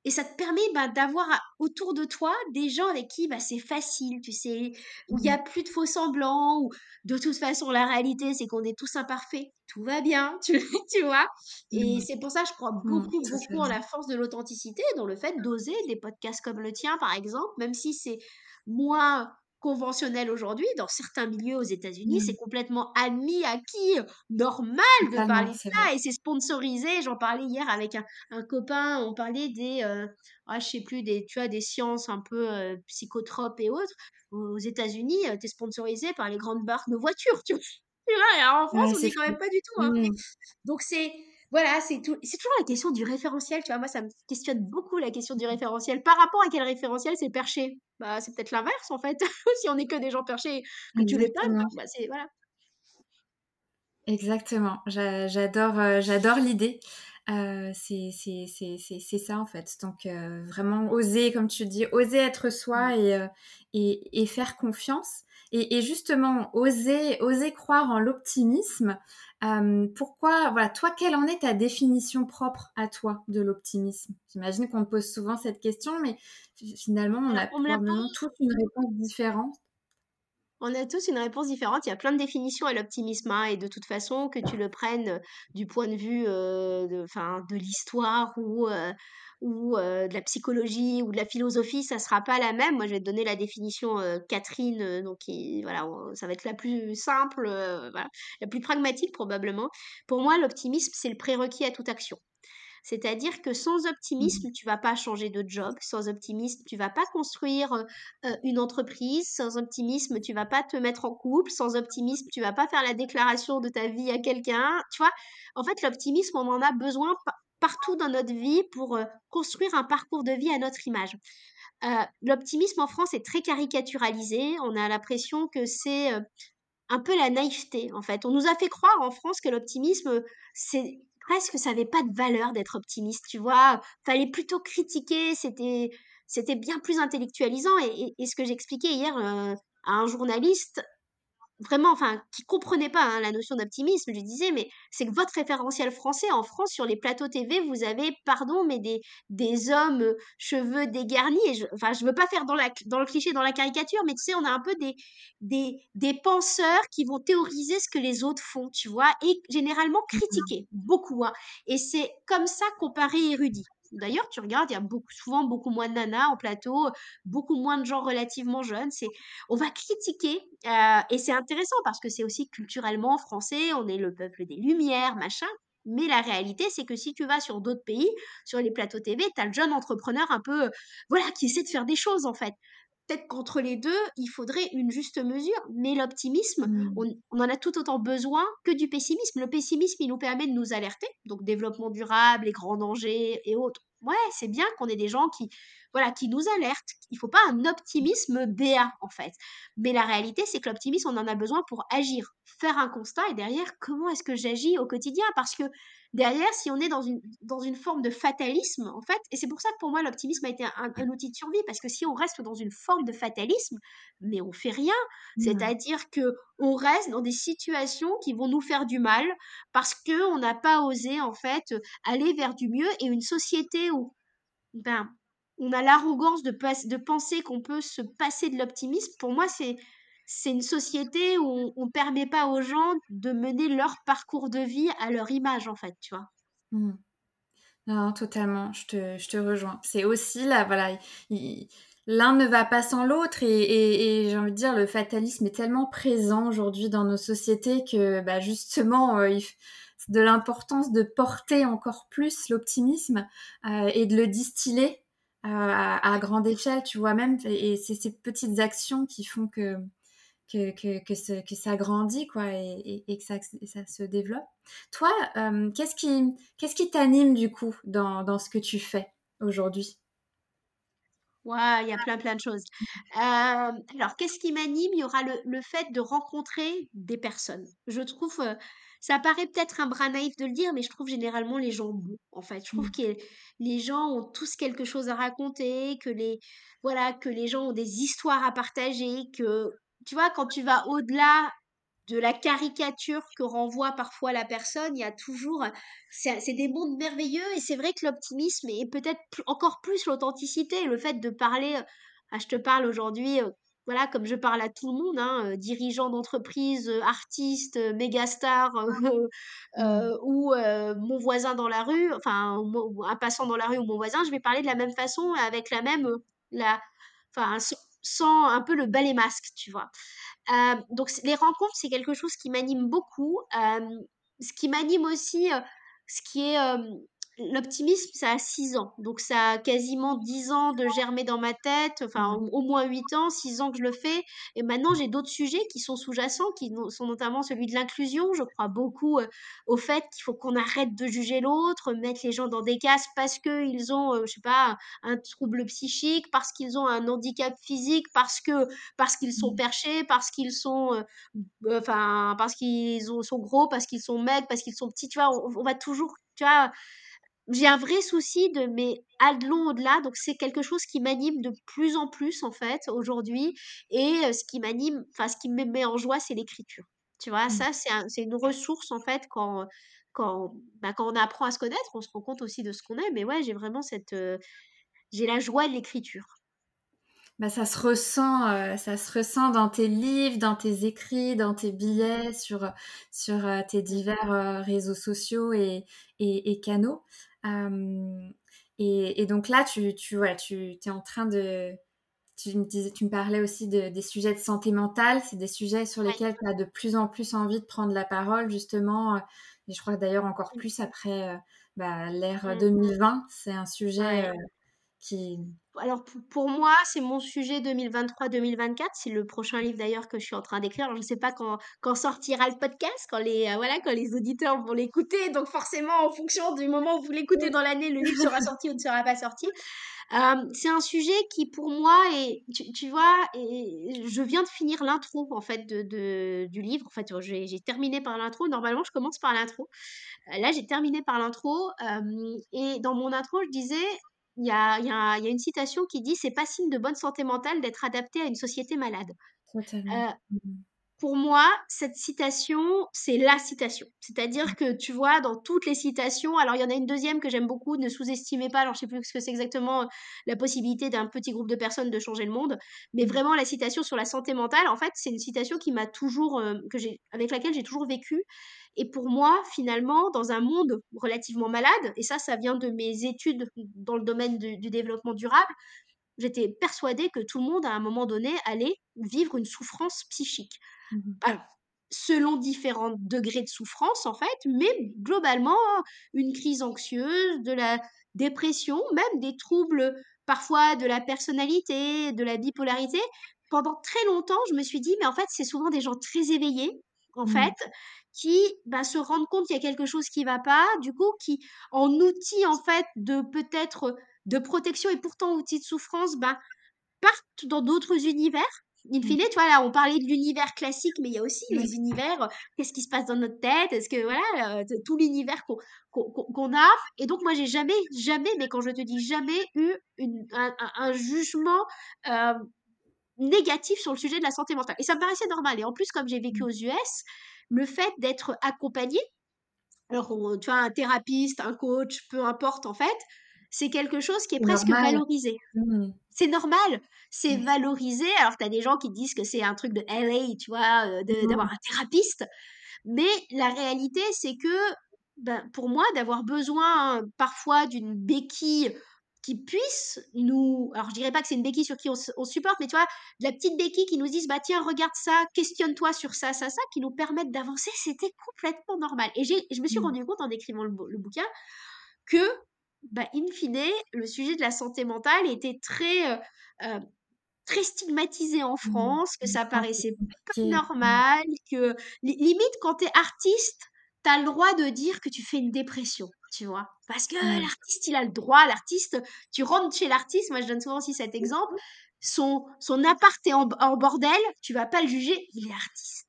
Et ça te permet bah, d'avoir à- autour de toi des gens avec qui bah, c'est facile, tu sais, où il n'y a Mhm. plus de faux semblants, où de toute façon la réalité c'est qu'on est tous imparfaits, tout va bien, tu, tu vois? Et Mhm. c'est pour ça que je crois beaucoup, beaucoup en la force de l'authenticité, dans le fait d'oser des podcasts comme le tien par exemple, même si c'est moins conventionnel aujourd'hui, dans certains milieux aux États-Unis, c'est Mhm. complètement admis, acquis, normal de parler de c'est vrai. ça et c'est sponsorisé. J'en parlais hier avec un, un copain, on parlait des, euh, ah, je sais plus, des, tu vois, des sciences un peu euh, psychotropes et autres. Aux États-Unis, tu es sponsorisé par les grandes marques de voitures, tu vois. Et en France, Ouais, on c'est n'y est quand même pas du tout, hein. Mhm. Donc c'est voilà, c'est tout. C'est toujours la question du référentiel, tu vois. Moi, ça me questionne beaucoup la question du référentiel. Par rapport à quel référentiel c'est perché? Bah, c'est peut-être l'inverse en fait. Si on est que des gens perchés, que tu l'es pas, Exactement. bah c'est voilà. Exactement, J'a- j'adore, euh, j'adore l'idée. Euh, c'est, c'est, c'est, c'est, c'est ça en fait. Donc euh, vraiment oser, comme tu dis, oser être soi et, euh, et, et faire confiance. Et, et justement, oser, oser croire en l'optimisme. Euh, pourquoi, voilà, toi, quelle en est ta définition propre à toi de l'optimisme? J'imagine qu'on te pose souvent cette question, mais fi- finalement, on a on probablement tous une réponse différente. On a tous une réponse différente. Il y a plein de définitions à l'optimisme, hein, et de toute façon, que tu le prennes euh, du point de vue euh, de, de l'histoire ou, euh, ou euh, de la psychologie ou de la philosophie, ça sera pas la même. Moi, je vais te donner la définition Catherine, donc voilà, ça va être la plus simple, la plus pragmatique probablement. Pour moi, l'optimisme, c'est le prérequis à toute action. C'est-à-dire que sans Mhm. optimisme, tu vas pas changer de job. Sans optimisme, tu vas pas construire euh, une entreprise. Sans optimisme, tu vas pas te mettre en couple. Sans optimisme, tu vas pas faire la déclaration de ta vie à quelqu'un. Tu vois, en fait, l'optimisme, on en a besoin pa- partout dans notre vie pour euh, construire un parcours de vie à notre image. Euh, l'optimisme en France est très caricaturalisé. On a l'impression que c'est un peu la naïveté, en fait. On nous a fait croire en France que l'optimisme, c'est presque, ça avait pas de valeur d'être optimiste, tu vois? Fallait plutôt critiquer, c'était, c'était bien plus intellectualisant. Et, ce que j'expliquais hier euh, à un journaliste, vraiment, enfin, qui comprenait pas hein, la notion d'optimisme, je lui disais, mais c'est que votre référentiel français, en France, sur les plateaux TV, vous avez, pardon, mais des, des hommes euh, cheveux dégarnis, et je, enfin, je veux pas faire dans, la, dans le cliché, dans la caricature, mais tu sais, on a un peu des, des, des penseurs qui vont théoriser ce que les autres font, tu vois, et généralement critiquer, beaucoup, hein. Et c'est comme ça qu'on paraît érudit. D'ailleurs, tu regardes, il y a beaucoup, souvent beaucoup moins de nanas en plateau, beaucoup moins de gens relativement jeunes. C'est on va critiquer, euh, et c'est intéressant parce que c'est aussi culturellement français, on est le peuple des Lumières, machin. Mais la réalité, c'est que si tu vas sur d'autres pays, sur les plateaux TV, tu as le jeune entrepreneur un peu, voilà, qui essaie de faire des choses en fait. Peut-être qu'entre les deux, il faudrait une juste mesure, mais l'optimisme, on, Mhm. on en a tout autant besoin que du pessimisme. Le pessimisme, il nous permet de nous alerter, donc développement durable, les grands dangers et autres. Ouais, c'est bien qu'on ait des gens qui, voilà, qui nous alertent. Il faut pas un optimisme béat, en fait. Mais la réalité, c'est que l'optimisme, on en a besoin pour agir, faire un constat et derrière, comment est-ce que j'agis au quotidien? Parce que derrière, si on est dans une, dans une forme de fatalisme, en fait, et c'est pour ça que pour moi, l'optimisme a été un, un outil de survie, parce que si on reste dans une forme de fatalisme, mais on fait rien. Mhm. C'est-à-dire que on reste dans des situations qui vont nous faire du mal parce que on n'a pas osé, en fait, aller vers du mieux et une société où, ben, on a l'arrogance de, de penser qu'on peut se passer de l'optimisme. Pour moi, c'est c'est une société où on ne permet pas aux gens de mener leur parcours de vie à leur image, en fait, tu vois. Mmh. Non, totalement, je te, rejoins. C'est aussi là, voilà, l'un ne va pas sans l'autre et, j'ai envie de dire, le fatalisme est tellement présent aujourd'hui dans nos sociétés que bah, justement, euh, de l'importance de porter encore plus l'optimisme euh, et de le distiller euh, à, grande échelle, tu vois même, et c'est ces petites actions qui font que que, que, que, que, ça grandit quoi et, et, que ça, ça, se développe. Toi, euh, qu'est-ce qui qu'est-ce qui t'anime du coup dans, dans, ce que tu fais aujourd'hui? Il y a plein plein de choses. Euh, alors, qu'est-ce qui m'anime? Il y aura le, le, fait de rencontrer des personnes. Je trouve, euh, ça paraît peut-être un bras naïf de le dire, mais je trouve généralement les gens bons. En fait, je trouve mmh. que les gens ont tous quelque chose à raconter, que les voilà, que les gens ont des histoires à partager, que tu vois, quand tu vas au-delà de la caricature que renvoie parfois la personne, il y a toujours, c'est des mondes merveilleux et c'est vrai que l'optimisme et peut-être encore plus l'authenticité, le fait de parler, ah, je te parle aujourd'hui, euh, voilà, comme je parle à tout le monde, hein, euh, dirigeant d'entreprise, euh, artiste, méga star, mmh. ou mon voisin dans la rue, enfin, un passant dans la rue ou mon voisin, je vais parler de la même façon, avec la même, la, enfin, sans un peu le balai masque, tu vois. Donc les rencontres, c'est quelque chose qui m'anime beaucoup. Ce qui m'anime aussi, ce qui est L'optimisme, ça a 6 ans. Donc, ça a quasiment 10 ans de germer dans ma tête, enfin, mmh. au moins 8 ans, 6 ans que je le fais. Et maintenant, j'ai d'autres sujets qui sont sous-jacents, qui sont notamment celui de l'inclusion. Je crois beaucoup euh, au fait qu'il faut qu'on arrête de juger l'autre, mettre les gens dans des cases parce qu'ils ont, euh, je sais pas, un trouble psychique, parce qu'ils ont un handicap physique, parce que parce qu'ils sont mmh. perchés, parce qu'ils sont, euh, enfin, parce qu'ils sont gros, parce qu'ils sont maigres, parce qu'ils sont petits. Tu vois, on va toujours, tu vois j'ai un vrai souci de mais allons au-delà. Donc c'est quelque chose qui m'anime de plus en plus en fait aujourd'hui. Et ce qui m'anime enfin ce qui me met en joie c'est l'écriture. Tu vois mmh. ça c'est c'est une ressource en fait quand quand bah, quand on apprend à se connaître on se rend compte aussi de ce qu'on est. Mais ouais j'ai vraiment cette j'ai la joie de l'écriture bah, ça se ressent, ça se ressent dans tes livres, dans tes écrits, dans tes billets, sur, sur tes divers réseaux sociaux et, et, et canaux. Et, et, donc là, tu, tu, voilà, tu es en train de... Tu me, disais, tu me parlais aussi de, des sujets de santé mentale. C'est des sujets sur lesquels tu as de plus en plus envie de prendre la parole, justement. Et je crois d'ailleurs encore plus après bah, l'ère 2020. C'est un sujet qui, alors pour moi, c'est mon sujet 2023-2024. C'est le prochain livre d'ailleurs que je suis en train d'écrire. je ne sais pas quand, sortira le podcast, quand les, euh, voilà, quand les auditeurs vont l'écouter. Donc forcément, en fonction du moment où vous l'écoutez dans l'année, le livre sera sorti ou ne sera pas sorti. Euh, c'est un sujet qui pour moi est, tu, vois, je viens de finir l'intro en fait de, du livre. En fait, j'ai terminé par l'intro. Normalement, je commence par l'intro. Euh, là, j'ai terminé par l'intro. et dans mon intro, je disais il y a, y, a, y a, une citation qui dit c'est pas signe de bonne santé mentale d'être adapté à une société malade. Euh, mmh pour moi, cette citation, c'est la citation. C'est-à-dire que tu vois, dans toutes les citations, alors il y en a une deuxième que j'aime beaucoup, ne sous-estimez pas, alors je sais plus ce que c'est exactement la possibilité d'un petit groupe de personnes de changer le monde, mais vraiment la citation sur la santé mentale, en fait, c'est une citation qui m'a toujours, euh, que j'ai, avec laquelle j'ai toujours vécu et pour moi, finalement, dans un monde relativement malade, et ça, ça vient de mes études dans le domaine du, développement durable, j'étais persuadée que tout le monde, à un moment donné, allait vivre une souffrance psychique. Mmh Alors, selon différents degrés de souffrance, en fait, mais globalement, une crise anxieuse, de la dépression, même des troubles parfois de la personnalité, de la bipolarité. Pendant très longtemps, je me suis dit, mais en fait, c'est souvent des gens très éveillés, en mmh. fait, qui bah, se rendent compte qu'il y a quelque chose qui va pas, du coup, qui, en outil, en fait, de peut-être de protection et pourtant outil de souffrance, bah, partent dans d'autres univers. In mmh. fine, tu vois, là, on parlait de l'univers classique, mais il y a aussi les univers, qu'est-ce qui se passe dans notre tête, est-ce que, voilà, tout l'univers qu'on a. Et donc, moi, j'ai jamais, jamais, mais quand je te dis jamais, eu une, un, jugement négatif sur le sujet de la santé mentale. Et ça me paraissait normal. Et en plus, comme j'ai vécu mmh. aux US, le fait d'être accompagné, alors tu vois, un thérapeute, un coach, peu importe en fait, c'est quelque chose qui est presque valorisé. Mmh. C'est normal, c'est mmh. valorisé. Alors, tu as des gens qui disent que c'est un truc de LA, tu vois, euh, mmh. d'avoir un thérapeute. Mais la réalité, c'est que ben, pour moi, d'avoir besoin parfois d'une béquille qui puisse nous. Alors, je dirais pas que c'est une béquille sur qui on, supporte, mais tu vois, de la petite béquille qui nous dise bah tiens, regarde ça, questionne-toi sur ça, ça, ça, qui nous permettent d'avancer, c'était complètement normal. Et je me suis rendu compte en écrivant le, le bouquin que bah, in fine, le sujet de la santé mentale était très, euh, euh, très stigmatisé en mmh. France, que ça paraissait pas mmh. normal, que limite quand tu es artiste, tu as le droit de dire que tu fais une dépression, tu vois. Parce que mmh. l'artiste, il a le droit, l'artiste, tu rentres chez l'artiste, moi je donne souvent aussi cet exemple, son, son appart est en, bordel, tu vas pas le juger, il est artiste.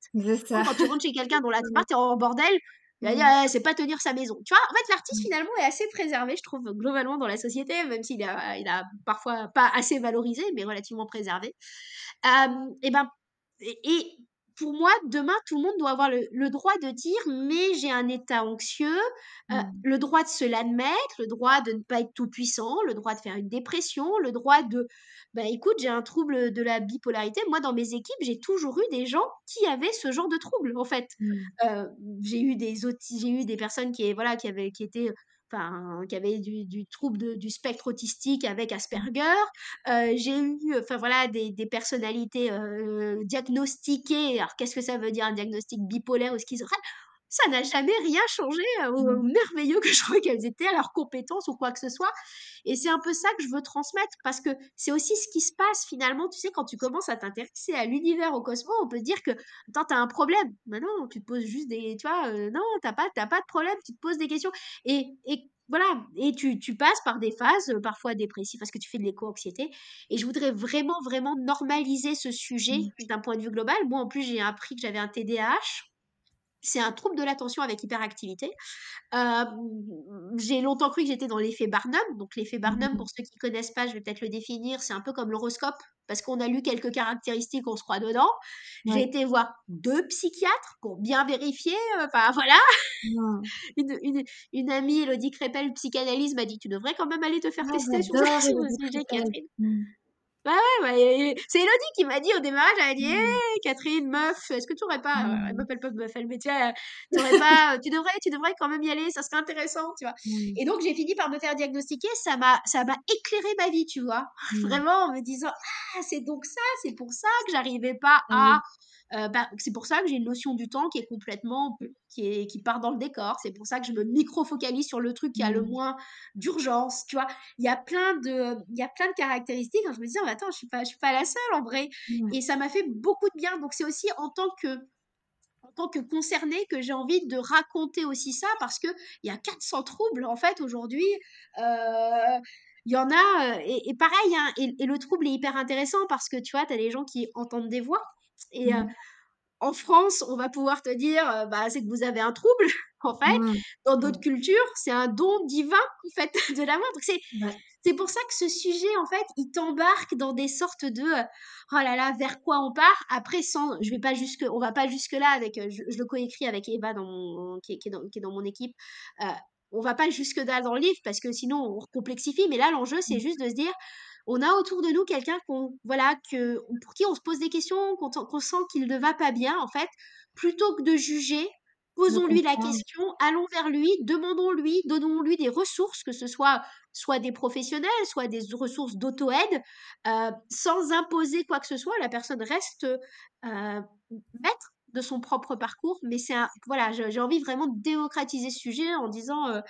Quand tu rentres chez quelqu'un dont l'appart est en bordel, il va mmh. c'est pas tenir sa maison. Tu vois, en fait, l'artiste, mmh. finalement, est assez préservé, je trouve, globalement dans la société, même s'il a, il a parfois pas assez valorisé, mais relativement préservé. et ben, et, pour moi, demain, tout le monde doit avoir le, droit de dire, mais j'ai un état anxieux, euh, mmh. le droit de se l'admettre, le droit de ne pas être tout puissant, le droit de faire une dépression, le droit de, bah écoute, j'ai un trouble de la bipolarité. Moi, dans mes équipes, j'ai toujours eu des gens qui avaient ce genre de trouble, en fait. Mmh. Euh, j'ai eu des j'ai eu des personnes qui, voilà, qui avaient, qui étaient enfin, qui avait du, trouble du spectre autistique avec Asperger. Euh, j'ai eu, enfin voilà, des, des personnalités euh, diagnostiquées. Alors, qu'est-ce que ça veut dire un diagnostic bipolaire ou schizophrène? Ça n'a jamais rien changé au, mmh. merveilleux que je trouvais qu'elles étaient, à leurs compétences ou quoi que ce soit. Et c'est un peu ça que je veux transmettre parce que c'est aussi ce qui se passe finalement. Tu sais, quand tu commences à t'intéresser à l'univers, au cosmos, on peut dire que, attends, t'as un problème. Mais non, tu te poses juste des, tu vois, non, t'as pas, t'as pas de problème, tu te poses des questions. Et, et voilà, et tu, tu, passes par des phases euh, parfois dépressives parce que tu fais de l'éco-anxiété. Et je voudrais vraiment, vraiment normaliser ce sujet mmh. d'un point de vue global. Moi, en plus, j'ai appris que j'avais un TDAH. C'est un trouble de l'attention avec hyperactivité. Euh, j'ai longtemps cru que j'étais dans l'effet Barnum. Donc, l'effet Barnum, mmh. pour ceux qui ne connaissent pas, je vais peut-être le définir, c'est un peu comme l'horoscope, parce qu'on a lu quelques caractéristiques, on se croit dedans. J'ai été voir deux psychiatres pour bien vérifier. Euh, enfin, voilà. une, une, amie, Elodie Crépel, psychanalyse, m'a dit Tu devrais quand même aller te faire ah, tester sur ce sujet, Catherine. Mmh. Bah ouais, c'est Elodie qui m'a dit au démarrage, elle a dit mmh. Catherine, meuf, est-ce que tu aurais pas, elle mmh. m'appelle pas meuf, elle me dit, tu aurais pas, tu devrais, tu devrais quand même y aller, ça serait intéressant, tu vois. Mmh. Et donc j'ai fini par me faire diagnostiquer, ça m'a, ça m'a éclairé ma vie, tu vois. Vraiment en me disant, ah, c'est donc ça, c'est pour ça que j'arrivais pas à euh, bah, c'est pour ça que j'ai une notion du temps qui est complètement qui, est, qui part dans le décor. C'est pour ça que je me micro-focalise sur le truc qui a le mmh. moins d'urgence. Tu vois, il y a plein de il y a plein de caractéristiques. je me disais, oh, attends, je suis pas je suis pas la seule en vrai. Mmh. Et ça m'a fait beaucoup de bien. Donc c'est aussi en tant que en tant que concernée que j'ai envie de raconter aussi ça parce que il y a 400 troubles en fait aujourd'hui. Euh, il y en a, et, pareil, hein, et, et, le trouble est hyper intéressant parce que tu vois, tu as des gens qui entendent des voix, et mmh. en France, on va pouvoir te dire, bah, c'est que vous avez un trouble. en fait, mmh. dans d'autres mmh. cultures, c'est un don divin en fait de l'amour. Donc c'est c'est pour ça que ce sujet en fait, il t'embarque dans des sortes de oh là là, vers quoi on part? Après sans je vais pas jusque on va pas jusque là avec je, le coécris avec Eva dans mon, qui, est dans, qui est dans mon équipe. Euh, on va pas jusque là dans le livre parce que sinon on complexifie mais là l'enjeu c'est juste de se dire on a autour de nous quelqu'un qu'on voilà que pour qui on se pose des questions, qu'on sent qu'il ne va pas bien en fait, plutôt que de juger, posons-lui la question, allons vers lui, demandons-lui, donnons-lui des ressources, que ce soit soit des professionnels, soit des ressources d'auto-aide, euh, sans imposer quoi que ce soit. La personne reste euh, maître de son propre parcours, mais c'est voilà, j'ai envie vraiment de démocratiser ce sujet en disant euh,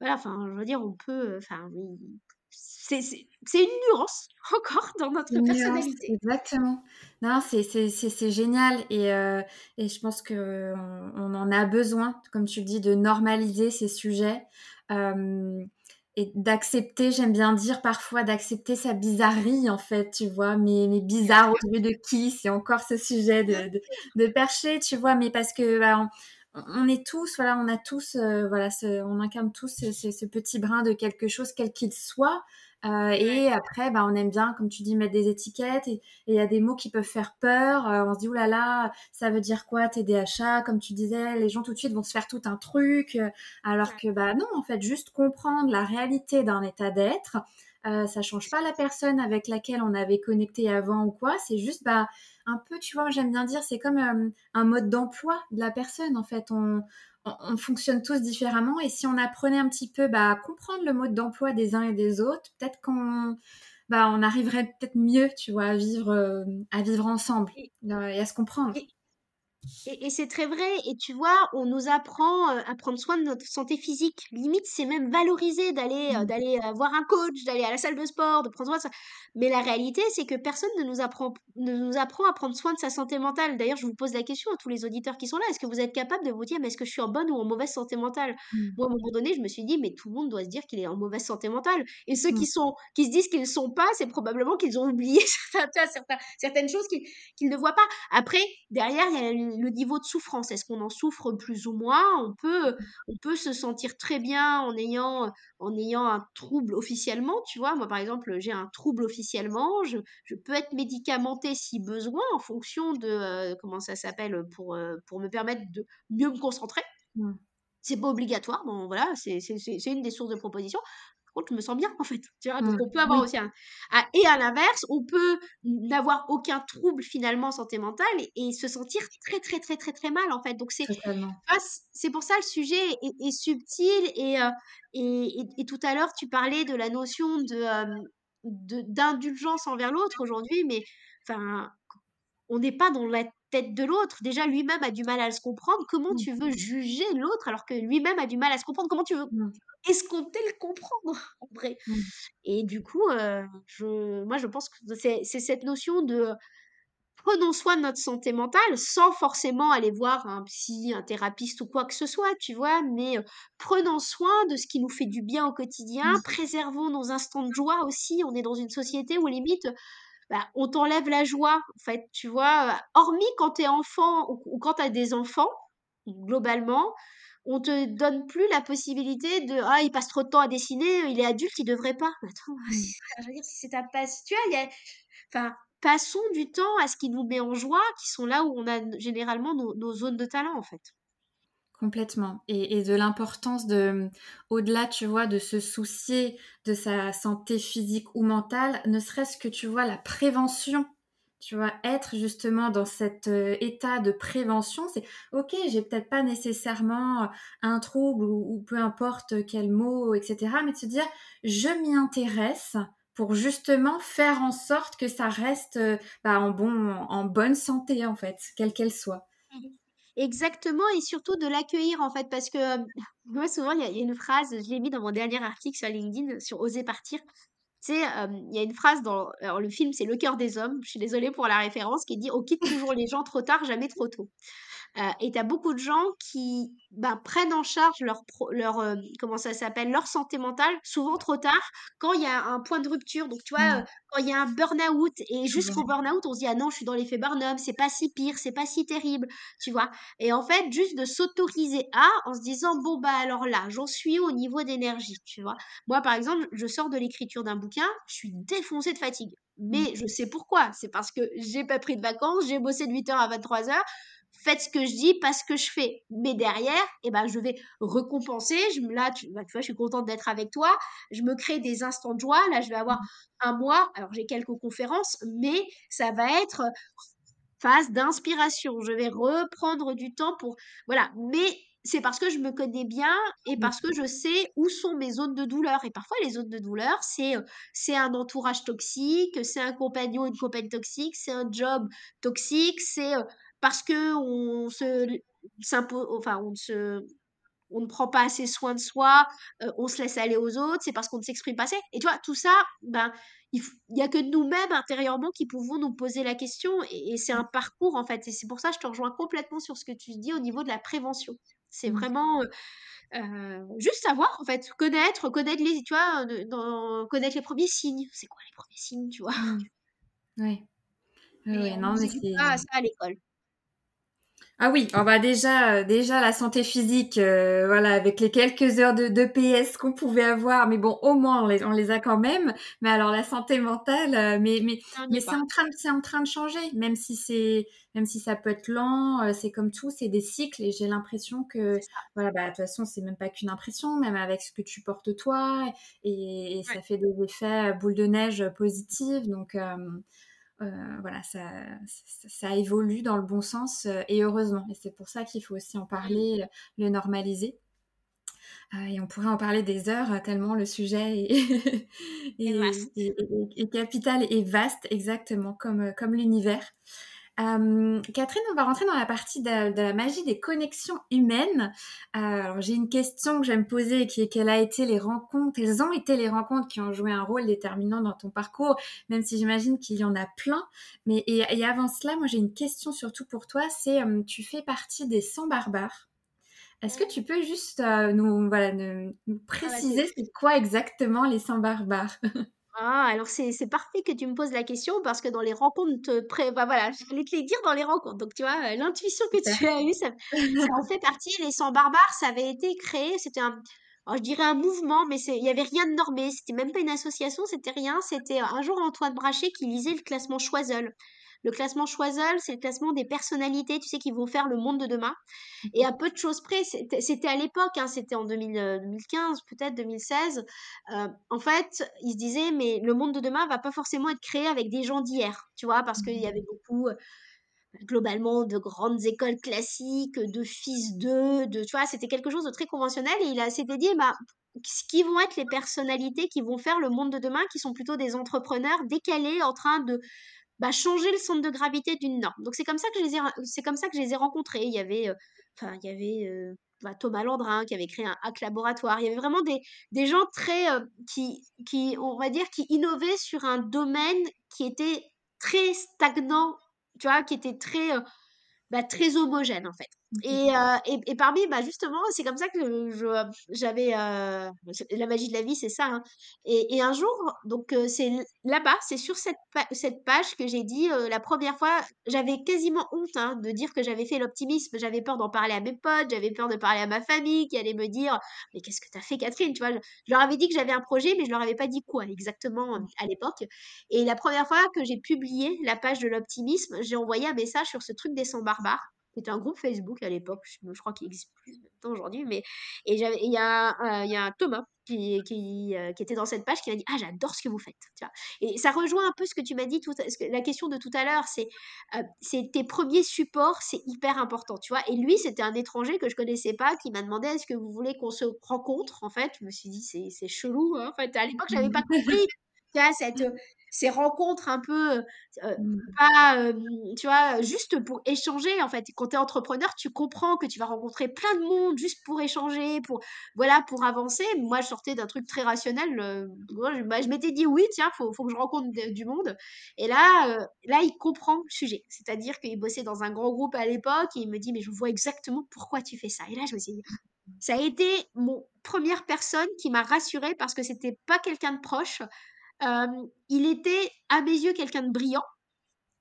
voilà, enfin, je veux dire, on peut, enfin, c'est une nuance encore dans notre personnalité. exactement. Non, c'est génial et, euh, et, je pense qu'on on en a besoin, comme tu dis, de normaliser ces sujets euh, et d'accepter, j'aime bien dire parfois, d'accepter sa bizarrerie en fait, tu vois, mais, mais bizarre au lieu de qui, c'est encore ce sujet de, de, percher, tu vois, mais parce que bah, on est tous, voilà, on a tous, euh, voilà, on incarne tous ce, petit brin de quelque chose, quel qu'il soit. Euh, et après, bah, on aime bien, comme tu dis, mettre des étiquettes. Et il y a des mots qui peuvent faire peur. Euh, on se dit, là là, ça veut dire quoi TDAH Comme tu disais, les gens tout de suite vont se faire tout un truc. Alors que, bah non, en fait, juste comprendre la réalité d'un état d'être. Ça change pas la personne avec laquelle on avait connecté avant ou quoi. C'est juste, bah, un peu, tu vois, j'aime bien dire, c'est comme euh, un mode d'emploi de la personne. En fait, on, on, on, fonctionne tous différemment. Et si on apprenait un petit peu bah, à comprendre le mode d'emploi des uns et des autres, peut-être qu'on bah, on arriverait peut-être mieux, tu vois, à vivre, euh, à vivre ensemble Et, euh, à se comprendre. et, Et, et c'est très vrai. Et tu vois, on nous apprend euh, à prendre soin de notre santé physique. Limite, c'est même valorisé d'aller euh, Mm. d'aller euh, voir un coach, d'aller à la salle de sport, de prendre soin de ça. Mais la réalité, c'est que personne ne nous apprend, ne nous apprend à prendre soin de sa santé mentale. D'ailleurs, je vous pose la question à tous les auditeurs qui sont là. Est-ce que vous êtes capable de vous dire, mais est-ce que je suis en bonne ou en mauvaise santé mentale? Mm. Moi, à un moment donné, je me suis dit, mais tout le monde doit se dire qu'il est en mauvaise santé mentale. Et ceux Mm. qui sont, qui se disent qu'ils ne sont pas, c'est probablement qu'ils ont oublié certains- certaines choses qu'ils qu'ils ne voient pas. Après, derrière, il y a le le niveau de souffrance. Est-ce qu'on en souffre plus ou moins? On peut, on peut se sentir très bien en ayant, en ayant un trouble officiellement, tu vois. Moi, par exemple, j'ai un trouble officiellement. Je, je peux être médicamentée si besoin en fonction de, euh, comment ça s'appelle, pour, euh, pour me permettre de mieux me concentrer. Mm. C'est pas obligatoire, bon voilà, c'est une des sources de proposition. Par contre, je me sens bien en fait, tu vois? Donc Mm. on peut avoir Oui, aussi un et à l'inverse, on peut n'avoir aucun trouble finalement santé mentale et et se sentir très, très, très, très, très mal en fait. Donc c'est c'est pour ça le sujet est est subtil et heu et et et tout à l'heure tu parlais de la notion de, de d'indulgence envers l'autre aujourd'hui, mais enfin on n'est pas dans la tête de l'autre. Déjà, lui-même a du mal à se comprendre. Comment Mm. tu veux juger l'autre alors que lui-même a du mal à se comprendre? Comment tu veux Mm. escompter le comprendre, en vrai? Mm. Et du coup, heu, je moi, je pense que c'est cette notion de prenons soin de notre santé mentale sans forcément aller voir un psy, un thérapeute ou quoi que ce soit, tu vois? Mais, heu, prenons soin de ce qui nous fait du bien au quotidien, préservons nos instants de joie aussi. On est dans une société où limite, bah, on t'enlève la joie, en fait, tu vois? Heu, hormis quand tu es enfant ou ou quand tu as des enfants, globalement, on te donne plus la possibilité de: «Ah, il passe trop de temps à dessiner, il est adulte, il devrait pas». Attends, je veux dire, si c'est ta passe tu vois, il y a enfin, passons du temps à ce qui nous met en joie, qui sont là où on a généralement nos nos zones de talent, en fait. Complètement. Et, de l'importance de, au-delà, tu vois, de se soucier de sa santé physique ou mentale, ne serait-ce que, tu vois, la prévention. Tu vois, être justement dans cet euh, état de prévention, c'est ok, j'ai peut-être pas nécessairement un trouble ou, peu importe quel mot, etc. Mais de se dire, je m'y intéresse pour justement faire en sorte que ça reste euh, bah, en, bon, en bonne santé, en fait, quelle qu'elle soit. Exactement et surtout de l'accueillir, en fait, parce que, moi, souvent, il y a une phrase, je l'ai mis dans mon dernier article sur LinkedIn, sur Oser partir. Tu sais, il y a une phrase dans le film, c'est Le cœur des hommes, je suis désolée pour la référence, qui dit: «On quitte toujours les gens trop tard, jamais trop tôt». Heu et tu as beaucoup de gens qui, bah, prennent en charge leur pro leur, hem, comment ça s'appelle? Leur santé mentale, souvent trop tard, quand il y a un point de rupture. Donc tu vois, heu, Mm. quand il y a un burn-out et jusqu'au burn-out, on se dit: «Ah non, je suis dans l'effet Barnum, c'est pas si pire, c'est pas si terrible», tu vois? Et en fait, juste de s'autoriser à, en se disant: «Bon, bah, alors là, j'en suis au niveau d'énergie», tu vois? Moi, par exemple, je sors de l'écriture d'un bouquin, je suis défoncée de fatigue. Mm. Mais je sais pourquoi. C'est parce que j'ai pas pris de vacances, j'ai bossé de 8h à 23h faites ce que je dis, pas ce que je fais. Mais derrière, eh ben, je vais récompenser. Je, là, tu, bah, tu vois, je suis contente d'être avec toi. Je me crée des instants de joie. Là, je vais avoir un mois. Alors, j'ai quelques conférences, mais ça va être phase d'inspiration. Je vais reprendre du temps pour, voilà. Mais c'est parce que je me connais bien et Mm. parce que je sais où sont mes zones de douleur. Et parfois, les zones de douleur, c'est euh, c'est un entourage toxique, c'est un compagnon, une compagne toxique, c'est un job toxique, c'est euh, parce que on se s'impose, enfin, on se on ne prend pas assez soin de soi, euh, on se laisse aller aux autres, c'est parce qu'on ne s'exprime pas assez. Et tu vois, tout ça, ben, il n'y a que nous-mêmes intérieurement qui pouvons nous poser la question. Et, et c'est un parcours, en fait. Et c'est pour ça que je te rejoins complètement sur ce que tu dis au niveau de la prévention. C'est Mm. vraiment euh, euh, juste savoir, en fait, connaître, connaître les, tu vois, dans, connaître les premiers signes. C'est quoi les premiers signes, tu vois? Mm. Ouais, on non, mais c'est ça à l'école. Ah oui, on va déjà, euh, déjà la santé physique, euh, voilà, avec les quelques heures de, de PS qu'on pouvait avoir, mais bon, au moins on les, on les a quand même. Mais alors la santé mentale, euh, mais mais mais est c'est en train de, c'est en train de changer, même si c'est, même si ça peut être lent, euh, c'est comme tout, c'est des cycles. Et j'ai l'impression que, voilà, bah de toute façon c'est même pas qu'une impression, même avec ce que tu portes toi, et, et Ouais. ça fait des effets boule de neige positifs. Donc voilà, ça, ça, ça, évolue dans le bon sens euh, et heureusement. Et c'est pour ça qu'il faut aussi en parler, le normaliser. Euh, et on pourrait en parler des heures tellement le sujet est, C'est est, vaste. est, est, capital et vaste, exactement comme, comme l'univers. Euh, Catherine, on va rentrer dans la partie de, de la magie des connexions humaines. Euh, alors j'ai une question que j'aime poser qui est quelles a été les rencontres, quelles ont été les rencontres qui ont joué un rôle déterminant dans ton parcours, même si j'imagine qu'il y en a plein. Mais et, et avant cela, moi j'ai une question surtout pour toi, c'est euh, tu fais partie des 100 barbares. Est-ce que tu peux juste nous, voilà, nous, nous Ah bah préciser c'est quoi exactement les 100 barbares? Ah, alors c'est c'est parfait que tu me poses la question parce que dans les rencontres pré bah, voilà, j'allais te les dire dans les rencontres. Donc tu vois, heu, l'intuition que Super. tu as eue, ça ça en fait partie. Les 100 barbares, ça avait été créé, c'était un alors je dirais un mouvement, mais c'est il y avait rien de normé, c'était même pas une association, c'était rien. C'était, un jour Antoine Bracher qui lisait le classement Choiseul. Le classement Choiseul, c'est le classement des personnalités, tu sais, qui vont faire le monde de demain. Et à peu de choses près, c'était à l'époque, hein, c'était en 2000, euh, 2015, peut-être 2016. Euh, en fait, il se disait, mais le monde de demain va pas forcément être créé avec des gens d'hier, tu vois, parce qu'il y avait beaucoup, euh, globalement, de grandes écoles classiques, de fils d'eux, de, tu vois, c'était quelque chose de très conventionnel. Et il a, s'était dit, bah, ce qui vont être les personnalités qui vont faire le monde de demain, qui sont plutôt des entrepreneurs décalés en train de bah, changer le centre de gravité d'une norme. Donc c'est comme ça que je les ai, c'est comme ça que je les ai rencontrés. Il y avait, euh, il y avait euh, bah, Thomas Landrin qui avait créé un hack laboratoire. Il y avait vraiment des, des gens très, euh, qui, qui, on va dire, qui innovaient sur un domaine qui était très stagnant, tu vois, qui était très, bah, très homogène en fait. Et, euh, et, et parmi, bah, justement, c'est comme ça que je, j'avais euh, la magie de la vie, c'est ça. hein. Et, et un jour, donc euh, c'est là-bas, c'est sur cette, pa- cette page que j'ai dit euh, la première fois, j'avais quasiment honte hein, de dire que j'avais fait l'optimisme, j'avais peur d'en parler à mes potes, j'avais peur de parler à ma famille qui allait me dire mais qu'est-ce que t'as fait Catherine, tu vois, je, je leur avais dit que j'avais un projet, mais je leur avais pas dit quoi exactement euh, à l'époque. Et la première fois que j'ai publié la page de l'optimisme, j'ai envoyé un message sur ce truc des 100 barbares. C'était un groupe Facebook à l'époque, je, crois qu'il existe plus maintenant aujourd'hui, mais et il y a, euh, il y a Thomas qui, qui, euh, qui était dans cette page qui m'a dit ah j'adore ce que vous faites, tu vois. Et ça rejoint un peu ce que tu m'as dit tout, la question de tout à l'heure, c'est, euh, c'est tes premiers supports, c'est hyper important, tu vois. Et lui, c'était un étranger que je connaissais pas qui m'a demandé est-ce que vous voulez qu'on se rencontre, en fait. Je me suis dit c'est, chelou, hein. en fait. À l'époque, j'avais pas compris tu vois, cette, ces rencontres un peu, euh, euh, pas, euh, tu vois, juste pour échanger, en fait. Quand tu es entrepreneur, tu comprends que tu vas rencontrer plein de monde juste pour échanger, pour, voilà, pour avancer. Moi, je sortais d'un truc très rationnel. euh, moi, je, bah, je m'étais dit, oui, tiens, faut, faut que je rencontre de- du monde. Et là, là, il comprend le sujet. C'est-à-dire qu'il bossait dans un grand groupe à l'époque et il me dit, mais je vois exactement pourquoi tu fais ça. Et là, je me suis dit, ça a été mon première personne qui m'a rassurée parce que c'était pas quelqu'un de proche, il était à mes yeux quelqu'un de brillant.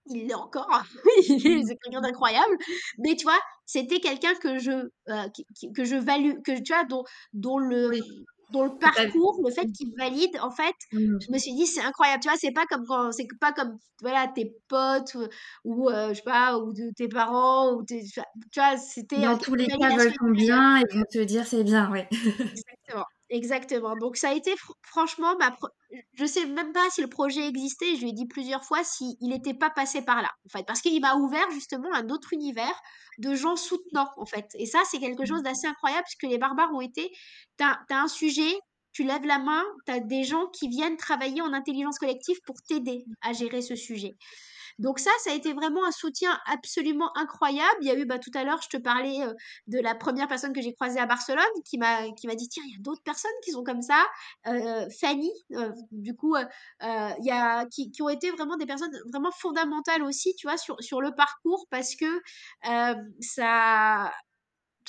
Il l'est encore, il est c'est quelqu'un d'incroyable, mais tu vois, c'était quelqu'un que je, qui que je value que tu vois, dont dont le, Oui, mmh, dont le parcours, le fait qu'il valide, en fait, Mmh. je me suis dit: «C'est incroyable», tu vois? C'est pas comme quand c'est pas comme, voilà, tes potes ou ou, heu, je sais pas, ou de tes parents ou tes tu vois? C'était, Dans tous les cas, veulent ton bien et vont te dire c'est bien, ouais. Exactement, exactement. Donc ça a été fr franchement ma pre je sais même pas si le projet existait, je lui ai dit plusieurs fois s'il n'était pas passé par là, en fait. Parce qu'il m'a ouvert justement un autre univers de gens soutenants, en fait. Et ça, c'est quelque chose d'assez incroyable puisque les barbares ont été tu as un sujet, tu lèves la main, tu as des gens qui viennent travailler en intelligence collective pour t'aider à gérer ce sujet. Donc ça, ça a été vraiment un soutien absolument incroyable. Il y a eu, bah, tout à l'heure, je te parlais euh, de la première personne que j'ai croisée à Barcelone qui m'a qui m'a dit, tiens, il y a d'autres personnes qui sont comme ça. Euh, Fanny, euh, du coup, il y a, qui, qui ont été vraiment des personnes vraiment fondamentales aussi, tu vois, sur, sur le parcours parce que ça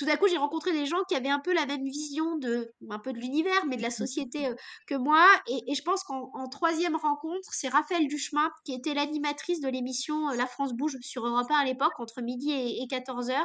tout à coup, j'ai rencontré des gens qui avaient un peu la même vision de, un peu de l'univers, mais de la société euh, que moi. Et, et je pense qu'en en troisième rencontre, c'est Raphaël Duchemin, qui était l'animatrice de l'émission euh, La France Bouge sur Europe 1 à l'époque, entre midi et, et 14h,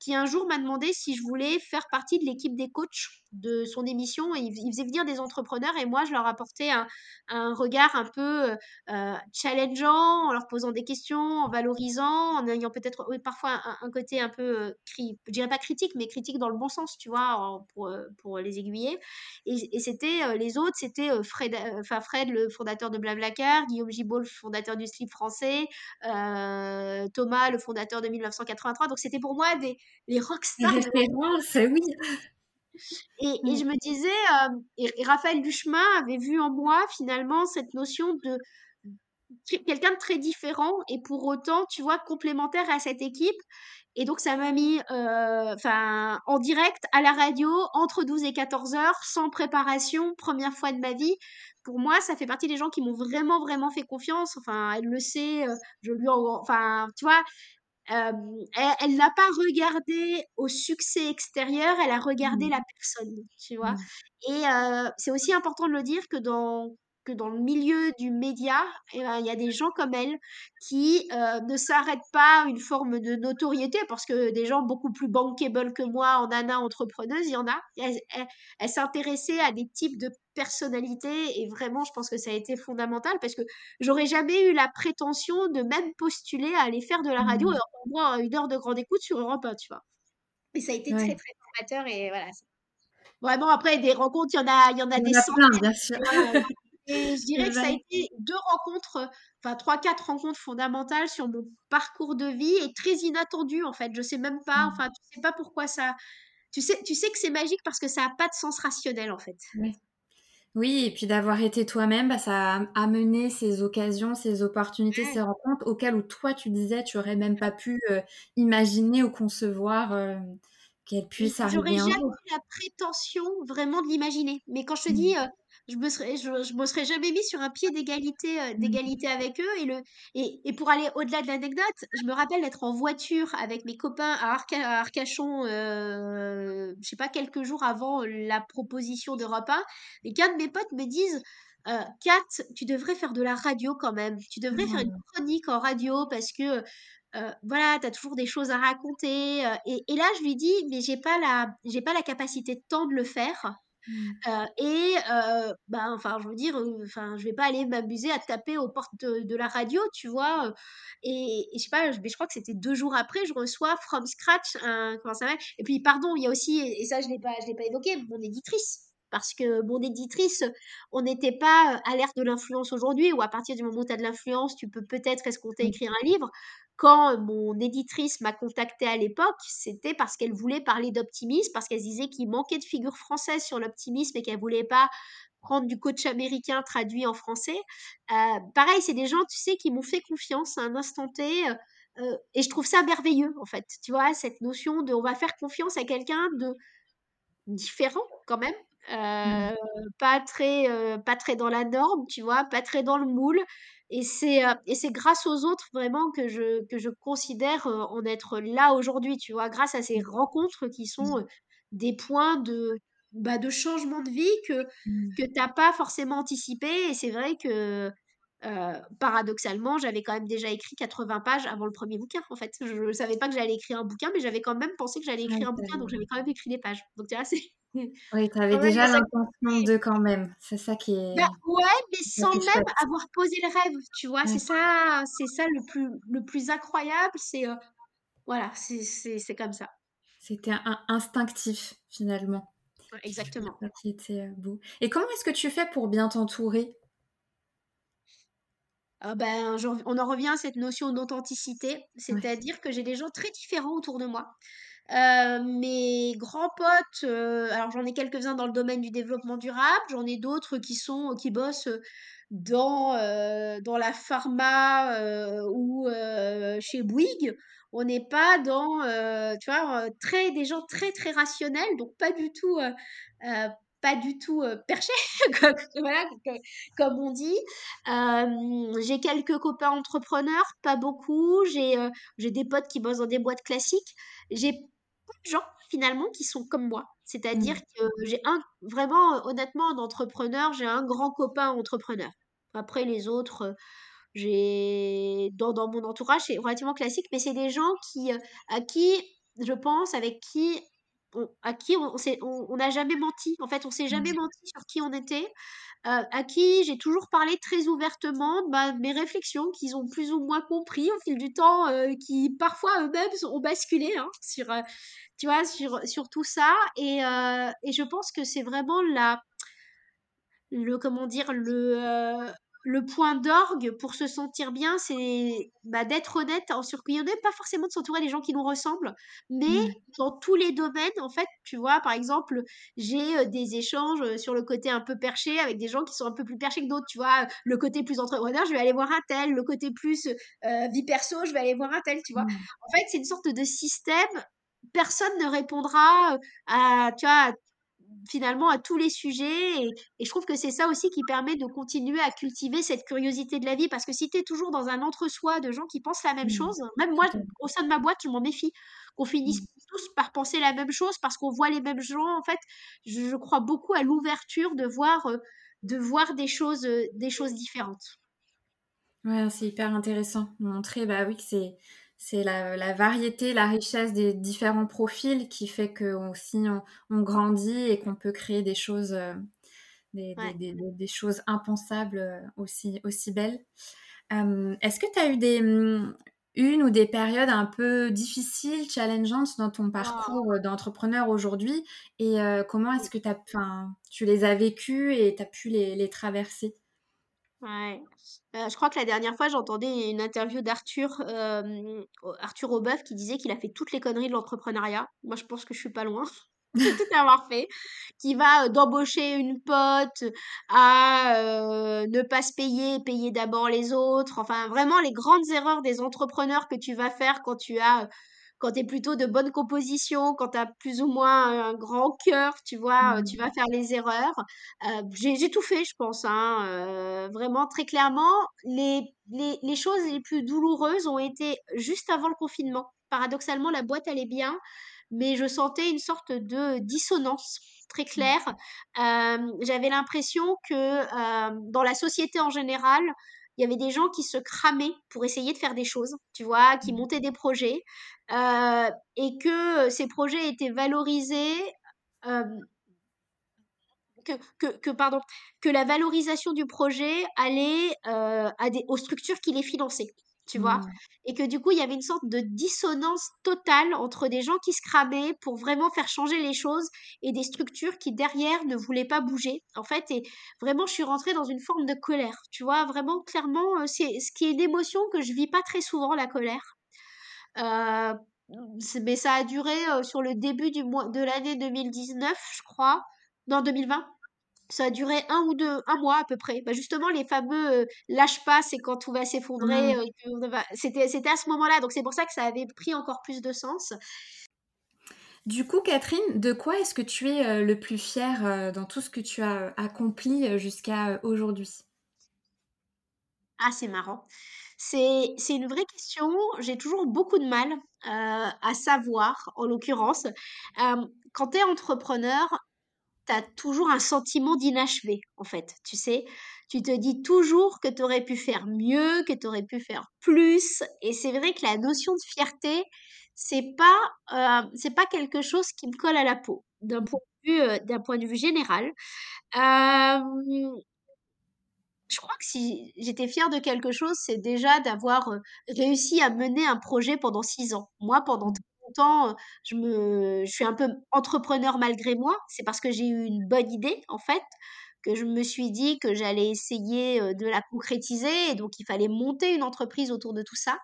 qui un jour m'a demandé si je voulais faire partie de l'équipe des coachs de son émission. Et il, faisait venir des entrepreneurs et moi, je leur apportais un, un regard un peu euh, challengeant, en leur posant des questions, en valorisant, en ayant peut-être parfois un, côté un peu, euh, cri, je dirais pas critique, mais critique dans le bon sens, tu vois, pour, euh, pour les aiguiller. Et, c'était euh, les autres, c'était euh, Fred, enfin Fred, le fondateur de Blablacar, Guillaume Gibault, le fondateur du slip français, euh, Thomas, le fondateur de 1983. Donc c'était pour moi des les rockstars. Les références, oui. Et, et, je me disais, euh, et, et, Raphaël Duchemin avait vu en moi finalement cette notion de quelqu'un de très différent et pour autant, tu vois, complémentaire à cette équipe. Et donc, ça m'a mis enfin en direct à la radio entre 12 et 14 heures, sans préparation, première fois de ma vie. Pour moi, ça fait partie des gens qui m'ont vraiment, vraiment fait confiance. Enfin, elle le sait, je lui en... Enfin, tu vois, euh, elle n'a pas regardé au succès extérieur, elle a regardé Mmh. la personne, tu vois? Mmh. Et euh, c'est aussi important de le dire que dans que dans le milieu du média, eh ben, il y a des gens comme elle qui euh, ne s'arrêtent pas à une forme de notoriété, parce que des gens beaucoup plus bankable que moi en nana entrepreneuse, il y en a. Elle, elle, elle s'intéressait à des types de personnalités et vraiment, je pense que ça a été fondamental parce que j'aurais jamais eu la prétention de même postuler à aller faire de la radio, Mmh. moins une heure de grande écoute sur Europe 1, tu vois. Et ça a été très, Ouais. très formateur et voilà. Vraiment, après, des rencontres, il y en a, il y en a Il des a plein, centaines. bien sûr. Vois, euh, et je dirais que ça a été deux rencontres, enfin trois, quatre rencontres fondamentales sur mon parcours de vie et très inattendues en fait. Je sais même pas, Mmh. enfin tu sais pas pourquoi ça. Tu sais, tu sais que c'est magique parce que ça a pas de sens rationnel en fait. Oui. Oui, et puis d'avoir été toi-même, bah, ça a amené ces occasions, ces opportunités, Ouais. ces rencontres auxquelles où toi tu disais tu aurais même pas pu euh, imaginer ou concevoir euh, qu'elles puissent j'aurais arriver un jamais eu la prétention vraiment de l'imaginer. Mais quand je te dis, Mmh. Je me serais je je me serais jamais mis sur un pied d'égalité, heu, Mmh. d'égalité avec eux et le et et pour aller au-delà de l'anecdote, je me rappelle d'être en voiture avec mes copains à Arca à Arcachon, heu, je sais pas, quelques jours avant la proposition d'Europe 1 et qu'un de mes potes me dise, heu: «Kat, tu devrais faire de la radio quand même. Tu devrais faire une Mmh. chronique en radio parce que, Heu, voilà, tu as toujours des choses à raconter, et et là je lui dis: «Mais j'ai pas la j'ai pas la capacité de temps de le faire, Mmh. heu et ben, enfin, je veux dire, enfin, je vais pas aller m'amuser à taper aux portes de de la radio», tu vois? Et et je sais pas, je mais je crois que c'était 2 jours après, je reçois from scratch un comment ça s'appelle? Et puis pardon, il y a aussi et ça je l'ai pas je l'ai pas évoqué, mon éditrice. Parce que mon éditrice, on n'était pas, à l'ère de l'influence aujourd'hui où à partir du moment où tu as de l'influence, tu peux peut-être escompter Oui. écrire un livre. Quand mon éditrice m'a contactée à l'époque, c'était parce qu'elle voulait parler d'optimisme, parce qu'elle disait qu'il manquait de figures françaises sur l'optimisme et qu'elle voulait pas prendre du coach américain traduit en français. Euh, pareil, c'est des gens, tu sais, qui m'ont fait confiance à un instant T. euh, euh, et je trouve ça merveilleux, en fait. Tu vois, cette notion de on va faire confiance à quelqu'un de différent quand même. Mmh. Heu, pas très, heu, pas très dans la norme, tu vois? Pas très dans le moule et c'est, heu et c'est grâce aux autres vraiment que je que je considère, en être là aujourd'hui, tu vois? Grâce à ces rencontres qui sont, heu, des points de, bah, de changement de vie que Mmh. que tu as pas forcément anticipé et c'est vrai que, paradoxalement, j'avais quand même déjà écrit 80 pages avant le premier bouquin, en fait. Je savais pas que j'allais écrire un bouquin, mais j'avais quand même pensé que j'allais Ouais, écrire un bouquin, donc avais j'avais quand même écrit des pages. Donc tu vois, c'est oui, tu avais déjà l'intention de quand même. C'est ça qui bah, est, ouais, mais sans même chouette. avoir posé le rêve, tu vois? C'est ça c'est ça le plus le plus incroyable, c'est, heu, voilà, c'est comme ça. C'était in instinctif finalement. Ouais, exactement. qui était, heu, beau. Et comment est-ce que tu fais pour bien t'entourer? Ah ben, on en revient à cette notion d'authenticité, Ouais. c'est-à-dire que j'ai des gens très différents autour de moi. Heu, mes grands potes, heu, alors j'en ai quelques-uns dans le domaine du développement durable, j'en ai d'autres qui sont qui bossent, heu, dans, dans la pharma, ou, chez Bouygues. On n'est pas dans, tu vois, très des gens très, très rationnels, donc pas du tout, pas du tout, heu, perchés, comme on dit. J'ai quelques copains entrepreneurs, pas beaucoup. J'ai, j'ai des potes qui bossent dans des boîtes classiques. J'ai gens. finalement qui sont comme moi. C'est-à-dire Mmh. que j'ai un vraiment, heu, honnêtement, un entrepreneur, j'ai un grand copain entrepreneur. Après les autres, heu, j'ai dans dans mon entourage, c'est relativement classique, mais c'est des gens qui, heu, à qui je pense, avec qui on à qui on s'est on on n'a jamais menti. En fait, on s'est jamais Mmh. menti sur qui on était, heu, à qui j'ai toujours parlé très ouvertement de bah, mes réflexions qu'ils ont plus ou moins compris au fil du temps, heu, qui parfois eux-mêmes ont basculé, hein, sur, heu, tu vois, sur sur tout ça et et je pense que c'est vraiment la le comment dire? Le, le point d'orgue pour se sentir bien, c'est, bah, d'être honnête en sur qui on est, pas forcément de s'entourer des gens qui nous ressemblent, mais Mmh. dans tous les domaines, en fait, tu vois? Par exemple, j'ai, des échanges, sur le côté un peu perché avec des gens qui sont un peu plus perchés que d'autres, tu vois? Le côté plus entrepreneur, je vais aller voir un tel, le côté plus, vie perso, je vais aller voir un tel, tu vois? Mmh. En fait, c'est une sorte de système, personne ne répondra, à tu vois? Finalement à tous les sujets et et je trouve que c'est ça aussi qui permet de continuer à cultiver cette curiosité de la vie parce que si tu es toujours dans un entre-soi de gens qui pensent la même Mmh. chose, même moi au sein de ma boîte, je m'en méfie, qu'on finisse Mmh. tous par penser la même chose parce qu'on voit les mêmes gens. En fait, je je crois beaucoup à l'ouverture de voir, heu, de voir des choses, heu, des choses différentes. Ouais, c'est hyper intéressant. Montrer, bah oui, que c'est c'est la la variété, la richesse des différents profils qui fait qu'on aussi on on grandit et qu'on peut créer des choses, heu, des des Ouais. des des des choses impensables, heu, aussi aussi belles. Est-ce que tu as eu des, mmh, une ou des périodes un peu difficiles, challengeantes dans ton Oh, parcours, heu, d'entrepreneur aujourd'hui? Et comment est-ce que tu as enfin, tu les as vécues et tu as pu les les traverser? Ouais. Heu, je crois que la dernière fois, j'entendais une interview d'Arthur, au Arthur Aubeuf qui disait qu'il a fait toutes les conneries de l'entrepreneuriat. Moi, je pense que je suis pas loin de tout avoir fait. Qui va, heu, d'embaucher une pote à, ne pas se payer, payer d'abord les autres. Enfin, vraiment les grandes erreurs des entrepreneurs que tu vas faire quand tu as, quand tu es plutôt de bonne composition, quand tu as plus ou moins un grand cœur, tu vois? Heu, tu Mmh. vas faire les erreurs. Heu, j'ai tout fait, je pense, hein, heu, vraiment très clairement. Les les les choses les plus douloureuses ont été juste avant le confinement. Paradoxalement, la boîte allait bien, mais je sentais une sorte de dissonance très Mmh. claire. J'avais l'impression que, dans la société en général, il y avait des gens qui se cramaient pour essayer de faire des choses, tu vois? Qui Mmh. montaient des projets, heu et que, ces projets étaient valorisés, que que que pardon, que la valorisation du projet allait, à des aux structures qui les finançaient, tu vois? Mmh. Et que du coup, il y avait une sorte de dissonance totale entre des gens qui se cramaient pour vraiment faire changer les choses et des structures qui derrière ne voulaient pas bouger. En fait et vraiment je suis rentrée dans une forme de colère, tu vois? Vraiment clairement, heu, c'est ce qui est une émotion que je vis pas très souvent, la colère. C'est mais ça a duré, heu, sur le début du mois de l'année 2019, je crois. Non 2020. Ça a duré un ou 2 un mois à peu près. Bah, justement les fameux, heu, lâche pas, c'est quand tout va s'effondrer, Mmh. va c'était c'était à ce moment-là, donc c'est pour ça que ça avait pris encore plus de sens. Du coup, Catherine, de quoi est-ce que tu es, heu, le plus fière, heu, dans tout ce que tu as, accompli, jusqu'à, aujourd'hui? Ah, c'est marrant. C'est c'est une vraie question. J'ai toujours beaucoup de mal, à savoir, en l'occurrence, quand tu es entrepreneur, tu toujours un sentiment d'inachevé, en fait, tu sais? Tu te dis toujours que tu aurais pu faire mieux, que tu aurais pu faire plus et c'est vrai que la notion de fierté, c'est pas, heu, c'est pas quelque chose qui me colle à la peau, d'un point de vue, heu, d'un point de vue général. Je crois que si j'étais fière de quelque chose, c'est déjà d'avoir, heu, réussi à mener un projet pendant 6 ans. Moi, pendant. Longtemps, je me je suis un peu entrepreneur malgré moi. C'est parce que j'ai eu une bonne idée, en fait, que je me suis dit que j'allais essayer, de la concrétiser et donc il fallait monter une entreprise autour de tout ça.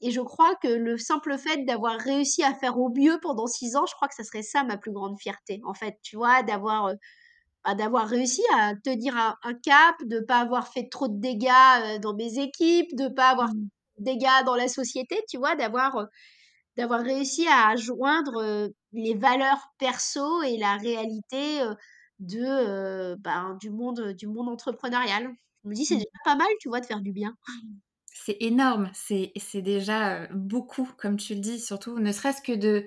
Et je crois que le simple fait d'avoir réussi à faire au mieux pendant 6 ans, je crois que ça serait ça ma plus grande fierté, en fait, tu vois? D'avoir, bah, d'avoir réussi à tenir un un cap, de pas avoir fait trop de dégâts, dans mes équipes, de pas avoir Mmh. dégâts dans la société, tu vois? D'avoir, d'avoir réussi à joindre, les valeurs perso et la réalité, de, ben, du monde, du monde entrepreneurial. Je me dis: «C'est déjà Mmh. pas mal, tu vois, de faire du bien». C'est énorme, c'est déjà, beaucoup comme tu le dis, surtout ne serait-ce que de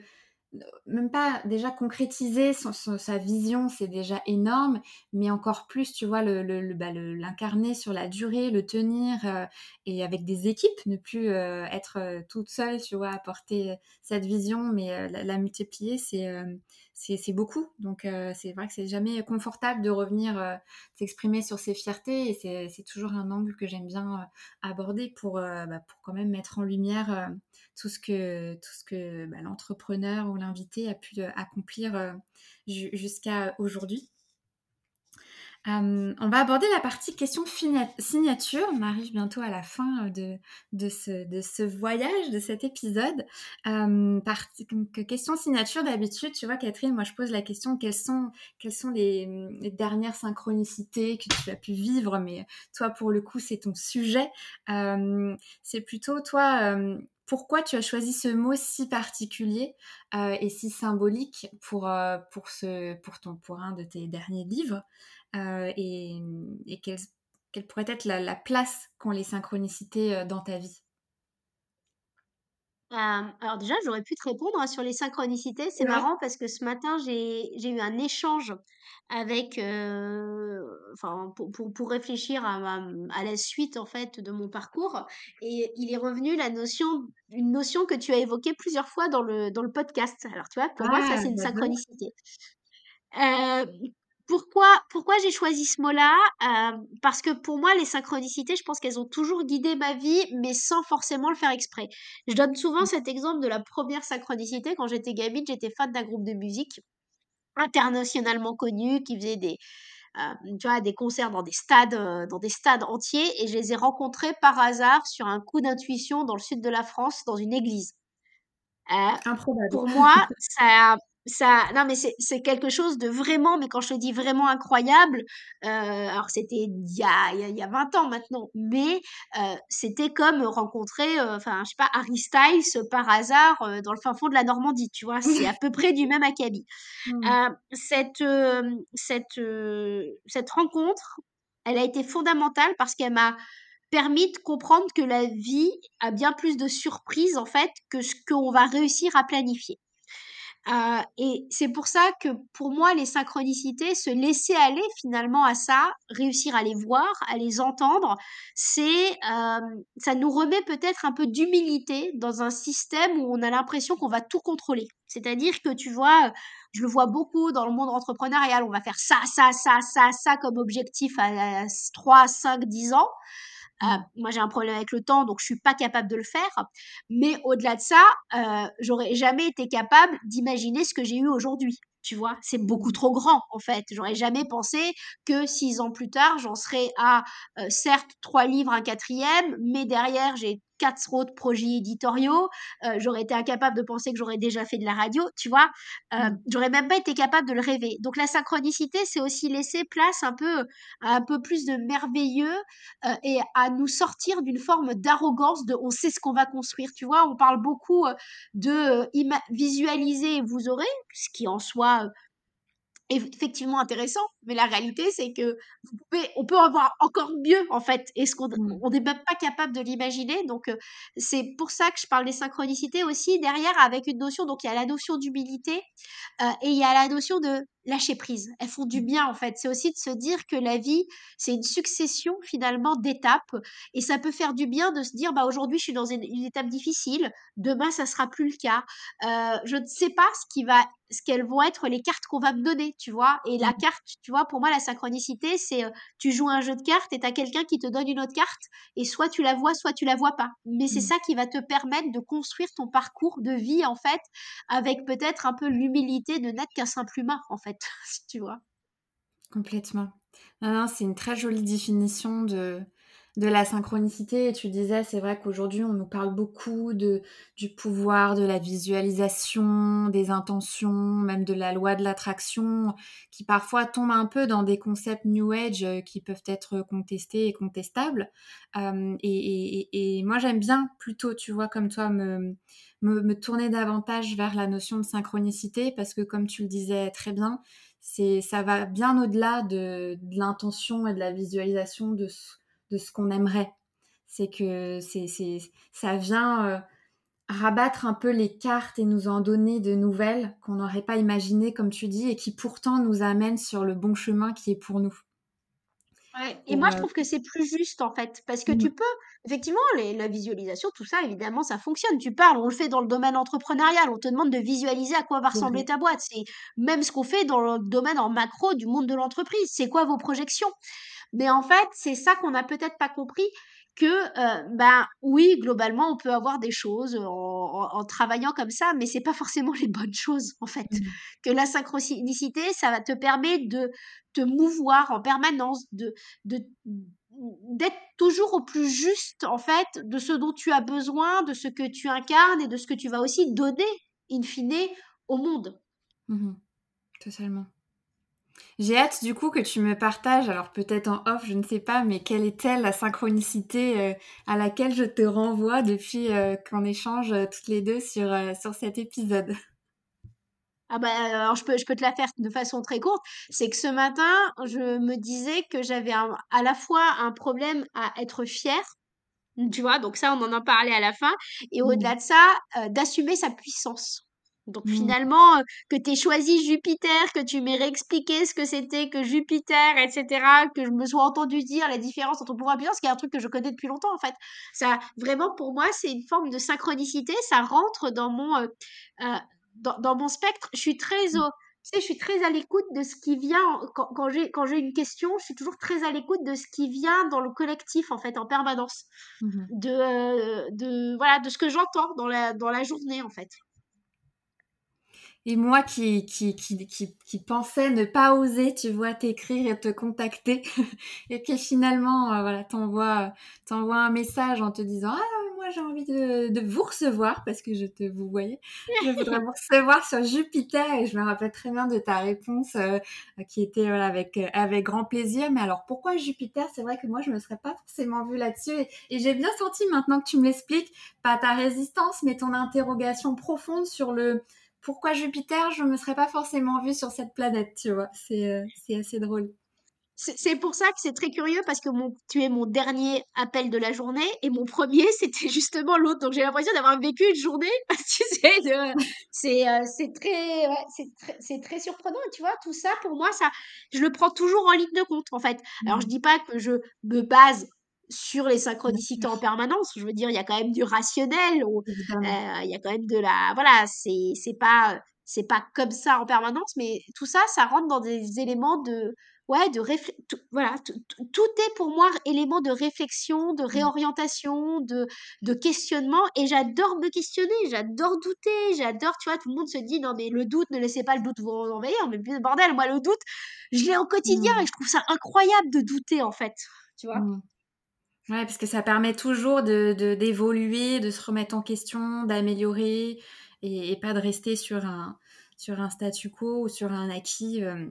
même pas déjà concrétiser sa vision, c'est déjà énorme, mais encore plus, tu vois, bah, l'incarner sur la durée, le tenir euh, et avec des équipes, ne plus euh, être euh, toute seule, tu vois, apporter cette vision, mais la, multiplier, c'est beaucoup. Donc, c'est vrai que c'est jamais confortable de revenir s'exprimer sur ses fiertés et c'est toujours un angle que j'aime bien aborder bah, pour quand même mettre en lumière tout ce que, tout ce que bah, l'entrepreneur ou l'invité a pu euh, accomplir euh, jusqu'à aujourd'hui. Euh, on va aborder la partie question signature. On arrive bientôt à la fin de, de, ce, voyage, de cet épisode. question signature, d'habitude, tu vois, Catherine, moi je pose la question quelles sont, quelles sont les, les, dernières synchronicités que tu as pu vivre? Mais toi, pour le coup, c'est ton sujet. c'est plutôt, toi, pourquoi tu as choisi ce mot si particulier euh, et si symbolique pour, euh, pour, un de tes derniers livres euh, et quelle, pourrait être la place qu'ont les synchronicités dans ta vie? Alors déjà, j'aurais pu te répondre, hein, sur les synchronicités. C'est marrant parce que ce matin, j'ai j'ai eu un échange avec, enfin, pour pour pour réfléchir à à la suite, en fait, de mon parcours et il est revenu la notion une notion que tu as évoquée plusieurs fois dans le dans le podcast. Alors, tu vois, pour moi, ça, ah, c'est une synchronicité. Pourquoi, pourquoi j'ai choisi ce mot-là euh, Parce que pour moi, les synchronicités, je pense qu'elles ont toujours guidé ma vie, mais sans forcément le faire exprès. Je donne souvent mmh. cet exemple de la première synchronicité. Quand j'étais gamine, j'étais fan d'un groupe de musique internationalement connu qui faisait des, euh, tu vois, des concerts dans des stades, euh, dans des stades entiers, et je les ai rencontrés par hasard sur un coup d'intuition dans le sud de la France, dans une église. Improbable. Pour moi, ça, ça non mais c'est quelque chose de vraiment mais quand je te dis vraiment incroyable euh, alors c'était il y a y a 20 ans maintenant mais euh, c'était comme rencontrer euh, enfin je sais pas Harry Styles par hasard dans le fin fond de la Normandie tu vois c'est à peu près du même acabit. Mmh. cette cette cette rencontre elle a été fondamentale parce qu'elle m'a permis de comprendre que la vie a bien plus de surprises en fait que ce qu'on va réussir à planifier euh, et c'est pour ça que pour moi, les synchronicités, se laisser aller finalement à ça, réussir à les voir, à les entendre, c'est euh, ça nous remet peut-être un peu d'humilité dans un système où on a l'impression qu'on va tout contrôler. C'est-à-dire que tu vois, je le vois beaucoup dans le monde entrepreneurial, on va faire ça, ça, ça, ça, ça comme objectif à 3, 5, 10 ans. Euh, moi, j'ai un problème avec le temps, donc je suis pas capable de le faire. Mais au-delà de ça, euh, j'aurais jamais été capable d'imaginer ce que j'ai eu aujourd'hui. Tu vois, c'est beaucoup trop grand en fait. J'aurais jamais pensé que six ans plus tard, j'en serais à euh, certes trois livres, un quatrième, mais derrière j'ai quatre autres projets éditoriaux. Euh, j'aurais été incapable de penser que j'aurais déjà fait de la radio, tu vois. Euh, mmh. J'aurais même pas été capable de le rêver. Donc la synchronicité, c'est aussi laisser place un peu à un peu plus de merveilleux euh, et à nous sortir d'une forme d'arrogance de on sait ce qu'on va construire, tu vois. On parle beaucoup de visualiser vous aurez, ce qui en soi effectivement intéressant, mais la réalité, c'est que vous pouvez, on peut avoir encore mieux, en fait, et ce qu'on mmh. n'est même pas capable de l'imaginer. Donc, c'est pour ça que je parle des synchronicités aussi derrière, avec une notion, donc il y a la notion d'humilité et il y a la notion de lâcher prise. Elles font du mmh. bien en fait. C'est aussi de se dire que la vie, c'est une succession finalement d'étapes et ça peut faire du bien de se dire bah aujourd'hui je suis dans une, étape difficile, demain ça sera plus le cas. Euh, je ne sais pas ce qui va ce qu'elles vont être les cartes qu'on va me donner, tu vois. Et la mmh. carte, tu vois, pour moi, la synchronicité, c'est euh, tu joues un jeu de cartes et tu as quelqu'un qui te donne une autre carte et soit tu la vois, soit tu la vois pas. Mais c'est mmh. ça qui va te permettre de construire ton parcours de vie, en fait, avec peut-être un peu l'humilité de n'être qu'un simple humain, en fait. tu vois. Complètement. c'est une très jolie définition de, de la synchronicité. Tu disais, c'est vrai qu'aujourd'hui, on nous parle beaucoup de, du pouvoir, de la visualisation, des intentions, même de la loi de l'attraction, qui parfois tombent un peu dans des concepts New Age euh, qui peuvent être contestés et contestables. Euh, et, moi, j'aime bien plutôt, tu vois, comme toi, me, me, tourner davantage vers la notion de synchronicité, parce que comme tu le disais très bien, c'est ça va bien au-delà de, l'intention et de la visualisation de ce, de ce qu'on aimerait. C'est que c'est, ça vient, euh, rabattre un peu les cartes et nous en donner de nouvelles qu'on n'aurait pas imaginées, comme tu dis, et qui pourtant nous amènent sur le bon chemin qui est pour nous. Ouais. Et moi, je trouve que c'est plus juste, en fait, parce que Mmh. tu peux, effectivement, les, la visualisation, tout ça, évidemment, ça fonctionne. Tu parles, on le fait dans le domaine entrepreneurial, on te demande de visualiser à quoi va ressembler ta boîte. C'est même ce qu'on fait dans le domaine en macro du monde de l'entreprise. C'est quoi vos projections? Mais en fait, c'est ça qu'on n'a peut-être pas compris, que, euh, ben oui, globalement, on peut avoir des choses en, en- en travaillant comme ça, mais c'est pas forcément les bonnes choses, en fait. Mmh. Que la synchronicité, ça va te permettre de te mouvoir en permanence, de, de, d'être toujours au plus juste, en fait, de ce dont tu as besoin, de ce que tu incarnes et de ce que tu vas aussi donner, in fine, au monde. Mmh. Totalement. J'ai hâte du coup que tu me partages, alors peut-être en off, je ne sais pas, mais quelle est-elle la synchronicité euh, à laquelle je te renvoie depuis euh, qu'on échange euh, toutes les deux sur, sur cet épisode? Ah bah, alors je peux, je peux te la faire de façon très courte. C'est que ce matin, je me disais que j'avais à la fois un problème à être fière, tu vois, donc ça, on en a parlé à la fin, et Mmh. au-delà de ça, d'assumer sa puissance. Donc Mmh. finalement, que tu aies choisi Jupiter, que tu m'aies réexpliqué ce que c'était que Jupiter, etc., que je me sois entendu dire la différence entre pouvoir et puissance, qui est un truc que je connais depuis longtemps en fait. Ça, vraiment, pour moi, c'est une forme de synchronicité, ça rentre dans mon, euh, euh, dans, dans mon spectre. Je suis très au, tu sais, je suis très à l'écoute de ce qui vient en- quand, quand j'ai quand j'ai une question, je suis toujours très à l'écoute de ce qui vient dans le collectif en fait en permanence, Mmh. de euh, de voilà de ce que j'entends dans la dans la journée en fait. Et moi qui, pensais ne pas oser, tu vois, t'écrire et te contacter, et qui finalement, euh, voilà, t'envoie, t'envoie un message en te disant, ah, moi j'ai envie de, vous recevoir, parce que je te vous voyais, je voudrais vous recevoir sur Jupiter, et je me rappelle très bien de ta réponse, euh, qui était, avec, grand plaisir, mais alors pourquoi Jupiter? C'est vrai que moi je me serais pas forcément vue là-dessus, et, et j'ai bien senti maintenant que tu me l'expliques, pas ta résistance, mais ton interrogation profonde sur le, pourquoi Jupiter, je me serais pas forcément vue sur cette planète, tu vois. C'est euh, c'est assez drôle. C'est pour ça que c'est très curieux parce que mon, tu es mon dernier appel de la journée et mon premier c'était justement l'autre. Donc j'ai l'impression d'avoir vécu une journée. Tu sais, c'est euh, c'est très, ouais, c'est très, c'est très surprenant. Tu vois, tout ça pour moi, ça, je le prends toujours en ligne de compte en fait. Alors je Mmh. dis pas que je me base sur les synchronicités en permanence. Je veux dire, il y a quand même du rationnel. on- euh, Il y a quand même de la, voilà, c'est c'est pas c'est pas comme ça en permanence, mais tout ça, ça rentre dans des éléments de Ouais, de tout voilà, tout est pour moi élément de réflexion, de Mmh. réorientation, de de questionnement et j'adore me questionner, j'adore douter, j'adore, tu vois, tout le monde se dit: «Non mais le doute, ne laissez pas le doute vous envahir», mais bordel, moi le doute, je l'ai au quotidien et Mmh. je trouve ça incroyable de douter en fait, tu vois? Mmh. Ouais, parce que ça permet toujours de, de- d'évoluer, de se remettre en question, d'améliorer, et, et pas de rester sur un, sur un statu quo ou sur un acquis euh,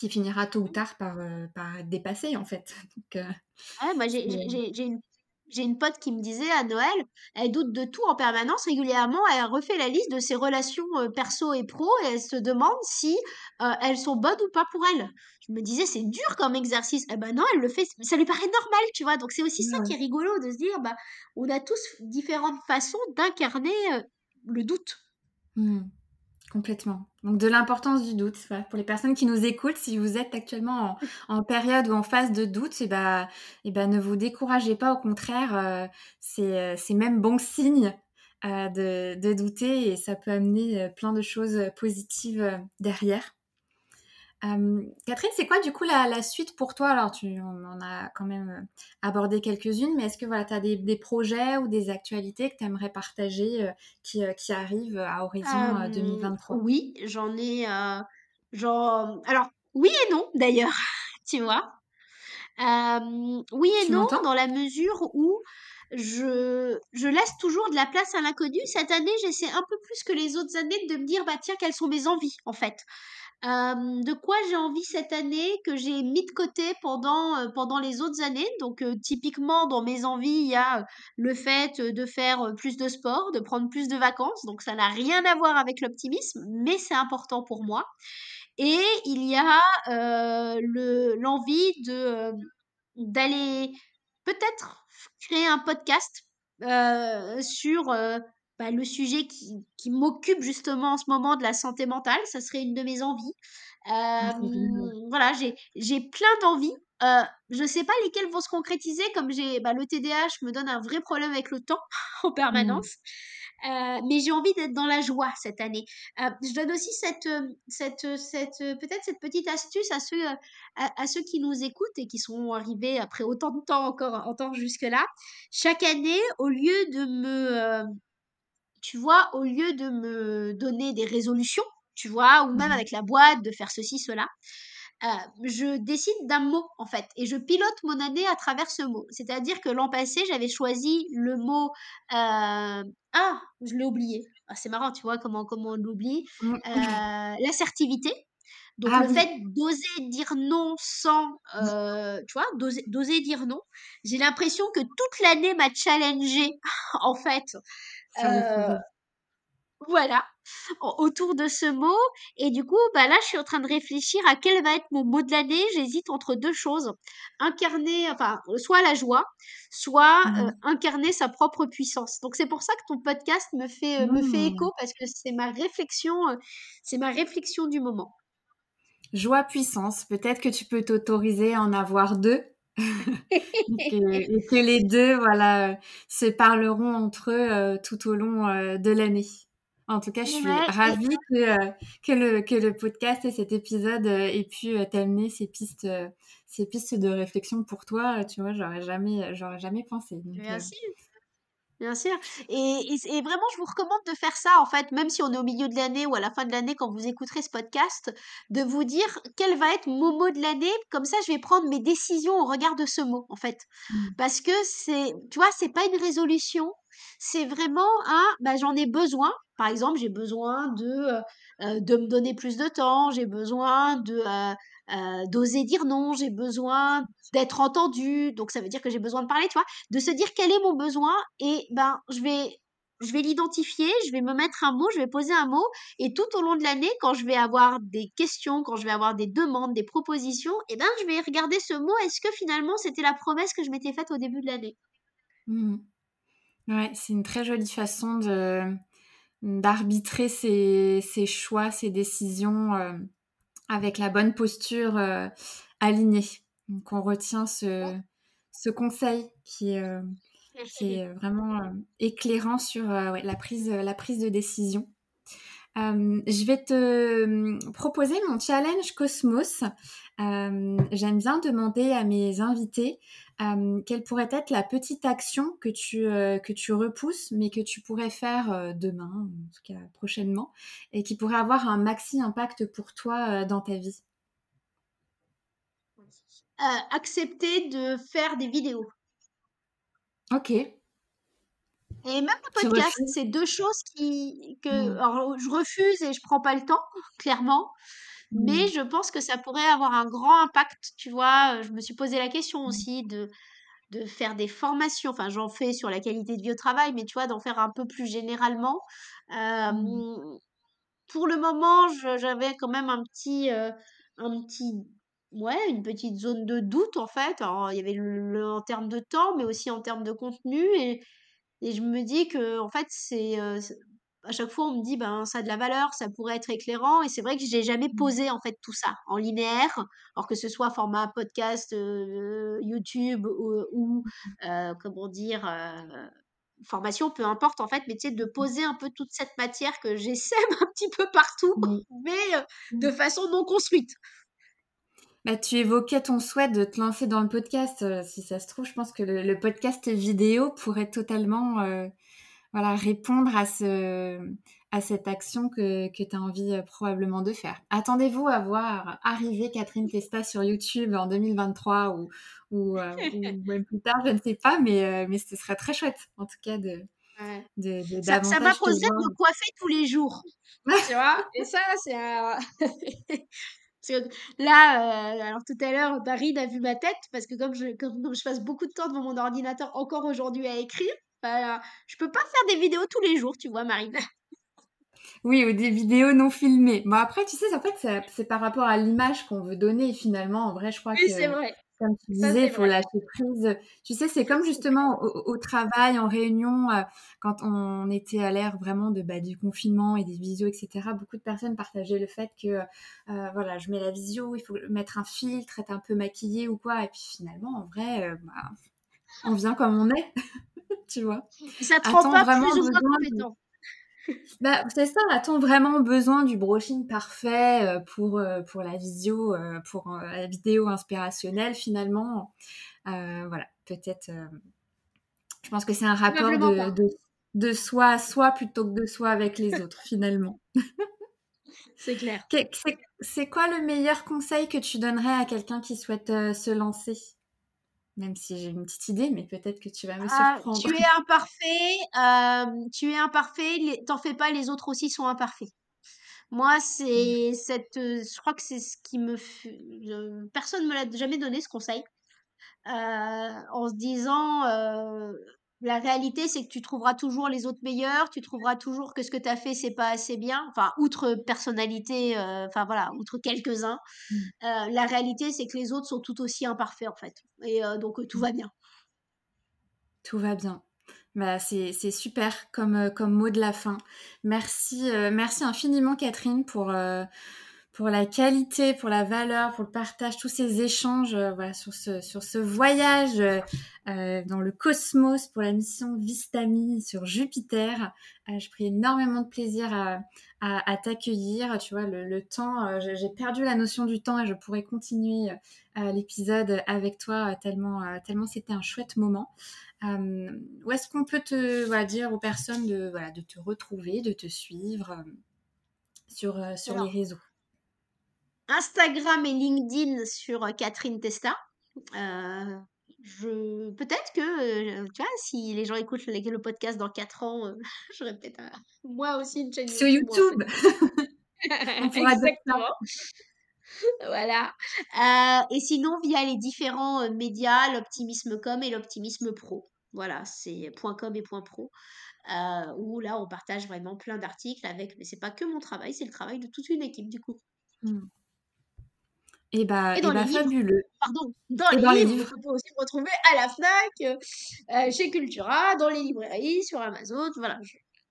qui finira tôt ou tard par, euh, par être dépassé, en fait. Donc, euh, Ouais, moi j'ai une j'ai une pote qui me disait à Noël, elle doute de tout en permanence, régulièrement, elle refait la liste de ses relations euh, perso et pro et elle se demande si euh, elles sont bonnes ou pas pour elle. Je me disais, c'est dur comme exercice. Eh ben non, elle le fait, ça lui paraît normal, tu vois. Donc c'est aussi ça qui est rigolo de se dire, bah, on a tous différentes façons d'incarner euh, le doute. Mmh. Complètement. Donc de l'importance du doute. Pour les personnes qui nous écoutent, si vous êtes actuellement en, période ou en phase de doute, et ben, et ben, ne vous découragez pas. Au contraire, euh, c'est, euh, c'est même bon signe euh, de, douter et ça peut amener plein de choses positives derrière. Euh, Catherine, c'est quoi du coup la, la suite pour toi? Alors, tu on en a quand même euh, abordé quelques-unes, mais est-ce que voilà, tu as des, des projets ou des actualités que tu aimerais partager euh, qui, euh, qui arrivent à horizon euh, Euh, 2023? oui, j'en ai, genre, alors, oui et non d'ailleurs, tu vois. Oui et Tu non, dans la mesure où je, je laisse toujours de la place à l'inconnu. Cette année, j'essaie un peu plus que les autres années de me dire, bah tiens, quelles sont mes envies, en fait. De quoi j'ai envie cette année que j'ai mis de côté pendant, pendant les autres années? Donc, typiquement, dans mes envies, il y a le fait de faire plus de sport, de prendre plus de vacances. Donc, ça n'a rien à voir avec l'optimisme, mais c'est important pour moi. Et il y a le, l'envie euh, d'aller peut-être créer un podcast sur bah, le sujet qui, qui m'occupe justement en ce moment de la santé mentale. Ça serait une de mes envies. Ah, génial. voilà, j'ai, plein d'envies. Euh, je sais pas lesquelles vont se concrétiser, comme j'ai bah, le TDAH me donne un vrai problème avec le temps en Mmh. permanence. Euh, mais j'ai envie d'être dans la joie cette année. Euh, je donne aussi cette, euh, cette, euh, cette euh, peut-être cette petite astuce à ceux, euh, à, à ceux qui nous écoutent et qui sont arrivés après autant de temps encore en temps jusque-là. Chaque année, au lieu de me, euh, tu vois, au lieu de me donner des résolutions, tu vois, ou même Mmh avec la boîte, de faire ceci, cela, euh, je décide d'un mot, en fait, et je pilote mon année à travers ce mot. C'est-à-dire que l'an passé, j'avais choisi le mot... euh, ah, je l'ai oublié. Ah, c'est marrant, tu vois, comment, comment on l'oublie. Mmh. Euh, l'assertivité. Donc Ah le oui. fait d'oser dire non sans, tu vois, d'oser d'oser dire non. J'ai l'impression que toute l'année m'a challengée, en fait, euh, voilà, au- autour de ce mot. Et du coup, bah là, je suis en train de réfléchir à quel va être mon mot de l'année. J'hésite entre deux choses. Incarner, enfin, soit la joie, soit euh, Mmh incarner sa propre puissance. Donc c'est pour ça que ton podcast me fait, euh, me fait Mmh. écho parce que c'est ma réflexion, euh, c'est ma réflexion du moment. Joie puissance, peut-être que tu peux t'autoriser à en avoir 2 et que et que les 2 voilà, heu, se parleront entre eux, heu, tout au long, heu, de l'année. En tout cas, je suis Ouais, ravie que, le que le podcast et cet épisode, ait pu, t'amener ces pistes, ces pistes de réflexion pour toi, tu vois? J'aurais jamais, j'aurais jamais pensé donc merci. Bien sûr. Et, et, vraiment, je vous recommande de faire ça, en fait, même si on est au milieu de l'année ou à la fin de l'année, quand vous écouterez ce podcast, de vous dire quel va être mon mot de l'année. Comme ça, je vais prendre mes décisions au regard de ce mot, en fait. mmh, Parce que c'est, tu vois, c'est pas une résolution. C'est vraiment un, bah, j'en ai besoin. Par exemple, j'ai besoin de, euh, euh, de me donner plus de temps. J'ai besoin de, euh, euh, d'oser dire non. J'ai besoin d'être entendu. Donc, ça veut dire que j'ai besoin de parler, tu vois de se dire quel est mon besoin et ben je vais je vais l'identifier, je vais me mettre un mot, je vais poser un mot et tout au long de l'année quand je vais avoir des questions, quand je vais avoir des demandes, des propositions, et ben je vais regarder ce mot, est-ce que finalement c'était la promesse que je m'étais faite au début de l'année? Mmh. Ouais, c'est une très jolie façon de d'arbitrer ses choix, ses décisions, heu, avec la bonne posture, heu, alignée. Donc on retient ce ce conseil qui est, qui est vraiment, heu, éclairant sur, heu, ouais, la prise, la prise de décision. Euh, je vais te hum, proposer mon challenge Cosmos. Euh, J'aime bien demander à mes invités euh, quelle pourrait être la petite action que tu, euh, que tu repousses, mais que tu pourrais faire euh, demain, en tout cas prochainement, et qui pourrait avoir un maxi impact pour toi euh, dans ta vie. Euh, accepter de faire des vidéos. Ok, Et même le podcast, c'est deux choses qui que Mm, alors je refuse et je prends pas le temps, clairement. Mais mm, je pense que ça pourrait avoir un grand impact, tu vois? Je me suis posé la question aussi de de faire des formations. Enfin, j'en fais sur la qualité de vie au travail, mais tu vois, d'en faire un peu plus généralement. pour le moment, j'avais quand même un petit, euh, un petit, ouais, une petite zone de doute en fait. Alors, il y avait le, le- en termes de temps, mais aussi en termes de contenu. Et, et je me dis que en fait, c'est, euh, c'est- à chaque fois, on me dit, ben, ça a de la valeur, ça pourrait être éclairant. Et c'est vrai que j'ai jamais mm, posé en fait tout ça en linéaire, alors que ce soit format podcast, euh, YouTube ou, ou, euh, comment dire. formation, peu importe en fait, mais tu sais, de poser un peu toute cette matière que j'essaime un petit peu partout, mm, mais de façon non construite. Bah, tu évoquais ton souhait de te lancer dans le podcast. Euh, si ça se trouve, je pense que le, le podcast vidéo pourrait totalement euh, voilà, répondre à, ce, à cette action que, que tu as envie euh, probablement de faire. Attendez-vous à voir arriver Catherine Testa sur YouTube en 2023 ou, ou, ou même plus tard, je ne sais pas, mais, mais ce serait très chouette en tout cas de, Ouais. de, de Ça, ça m'imposerait voir. de me coiffer tous les jours, tu vois. Et ça, c'est un... Parce que là, euh, alors tout à l'heure, Marine a vu ma tête, parce que comme je, comme, comme je passe beaucoup de temps devant mon ordinateur encore aujourd'hui à écrire, bah, je peux pas faire des vidéos tous les jours, tu vois, Marine. Oui, ou des vidéos non filmées. Bon, après, tu sais, en fait, c'est par rapport à l'image qu'on veut donner. Finalement, en vrai, je crois Oui, que c'est vrai. Comme tu disais, il faut lâcher prise. Tu sais, c'est comme justement au, travail, en réunion, euh, quand on était à l'ère vraiment de, bah, du confinement et des visios, etc. Beaucoup de personnes partageaient le fait que, euh, voilà, je mets la visio, il faut mettre un filtre, être un peu maquillé ou quoi. Et puis finalement, en vrai, euh, bah, on vient comme on est, tu vois. Ça te rend pas plus ou moins compétent. Bah, c'est ça, a-t-on vraiment besoin du brushing parfait euh, pour, euh, pour la visio, euh, pour la vidéo inspirationnelle finalement? Voilà, peut-être. je pense que c'est un rapport de, de, soi à soi plutôt que de soi avec les autres finalement. c'est clair. C'est quoi le meilleur conseil que tu donnerais à quelqu'un qui souhaite se lancer? Même si j'ai une petite idée, mais peut-être que tu vas me ah, surprendre. tu es imparfait, euh, tu es imparfait, t'en fais pas, les autres aussi sont imparfaits. Moi, c'est cette, euh, je crois que c'est ce qui me, personne me l'a jamais donné ce conseil, euh, en se disant, la réalité, c'est que tu trouveras toujours les autres meilleurs, tu trouveras toujours que ce que tu as fait, c'est pas assez bien. Enfin, outre personnalité, euh, enfin voilà, outre quelques-uns. Mmh. Euh, la réalité, c'est que les autres sont tout aussi imparfaits, en fait. Et euh, donc, tout va bien. Tout va bien. Bah, c'est super comme, comme mot de la fin. Merci, merci infiniment, Catherine, pour pour la qualité, pour la valeur, pour le partage, tous ces échanges euh, voilà, sur, ce, sur ce voyage euh, euh, dans le cosmos pour la mission Vistami sur Jupiter. je pris énormément de plaisir à, à, t'accueillir. Tu vois, le, le temps, j'ai perdu la notion du temps et je pourrais continuer l'épisode avec toi tellement, tellement c'était un chouette moment. où est-ce qu'on peut te voilà, dire aux personnes de, voilà, de te retrouver, de te suivre sur, sur les réseaux? Instagram et LinkedIn sur euh, Catherine Testa. Euh, je peut-être que euh, tu vois si les gens écoutent le, podcast dans 4 ans je peut-être moi aussi une chaîne sur YouTube, exactement. voilà. Et sinon via les différents médias l'optimisme com et l'optimisme pro. Voilà c'est .com et .pro. Où là on partage vraiment plein d'articles avec mais c'est pas que mon travail c'est le travail de toute une équipe du coup. Mmh. Et bah, et dans les fabuleux. Pardon, dans, les, livres, les livres, on peut aussi me retrouver à la FNAC, euh, chez Cultura, dans les librairies, sur Amazon, voilà,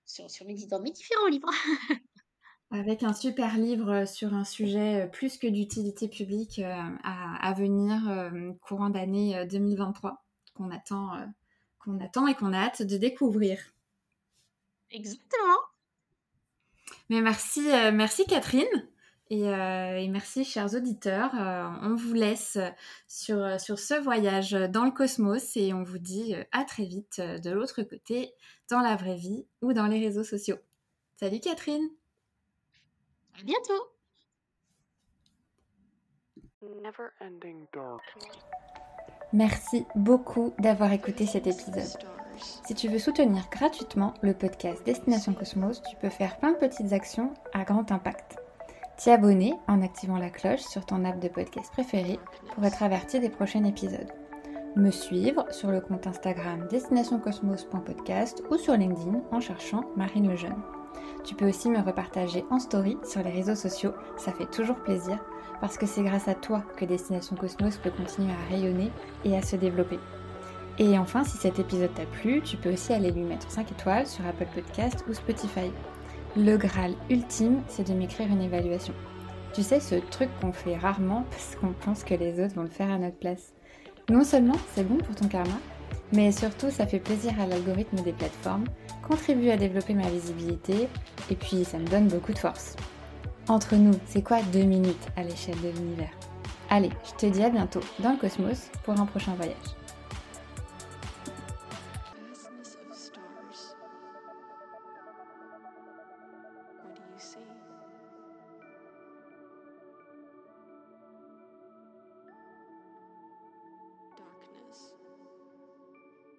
sur, sur mes, dans mes différents livres. Avec un super livre sur un sujet plus que d'utilité publique euh, à, à, venir euh, courant d'année 2023, qu'on attend, qu'on attend et qu'on a hâte de découvrir. Exactement. Mais merci, merci Catherine. Euh, et, merci, chers auditeurs. Euh, on vous laisse sur, sur ce voyage dans le cosmos et on vous dit euh, à très vite de l'autre côté, dans la vraie vie ou dans les réseaux sociaux. Salut Catherine. À bientôt. Merci beaucoup d'avoir écouté cet épisode. Si tu veux soutenir gratuitement le podcast Destination Cosmos, tu peux faire plein de petites actions à grand impact t'y abonner en activant la cloche sur ton app de podcast préféré pour être averti des prochains épisodes. Me suivre sur le compte Instagram destinationcosmos.podcast ou sur LinkedIn en cherchant Marine Lejeune. Tu peux aussi me repartager en story sur les réseaux sociaux, ça fait toujours plaisir parce que c'est grâce à toi que Destination Cosmos peut continuer à rayonner et à se développer. Et enfin, si cet épisode t'a plu, tu peux aussi aller lui mettre 5 étoiles sur Apple Podcast ou Spotify. Le Graal ultime, c'est de m'écrire une évaluation. Tu sais, ce truc qu'on fait rarement parce qu'on pense que les autres vont le faire à notre place. Non seulement c'est bon pour ton karma, mais surtout ça fait plaisir à l'algorithme des plateformes, contribue à développer ma visibilité, et puis ça me donne beaucoup de force. Entre nous, c'est quoi deux minutes à l'échelle de l'univers? Allez, je te dis à bientôt dans le cosmos pour un prochain voyage.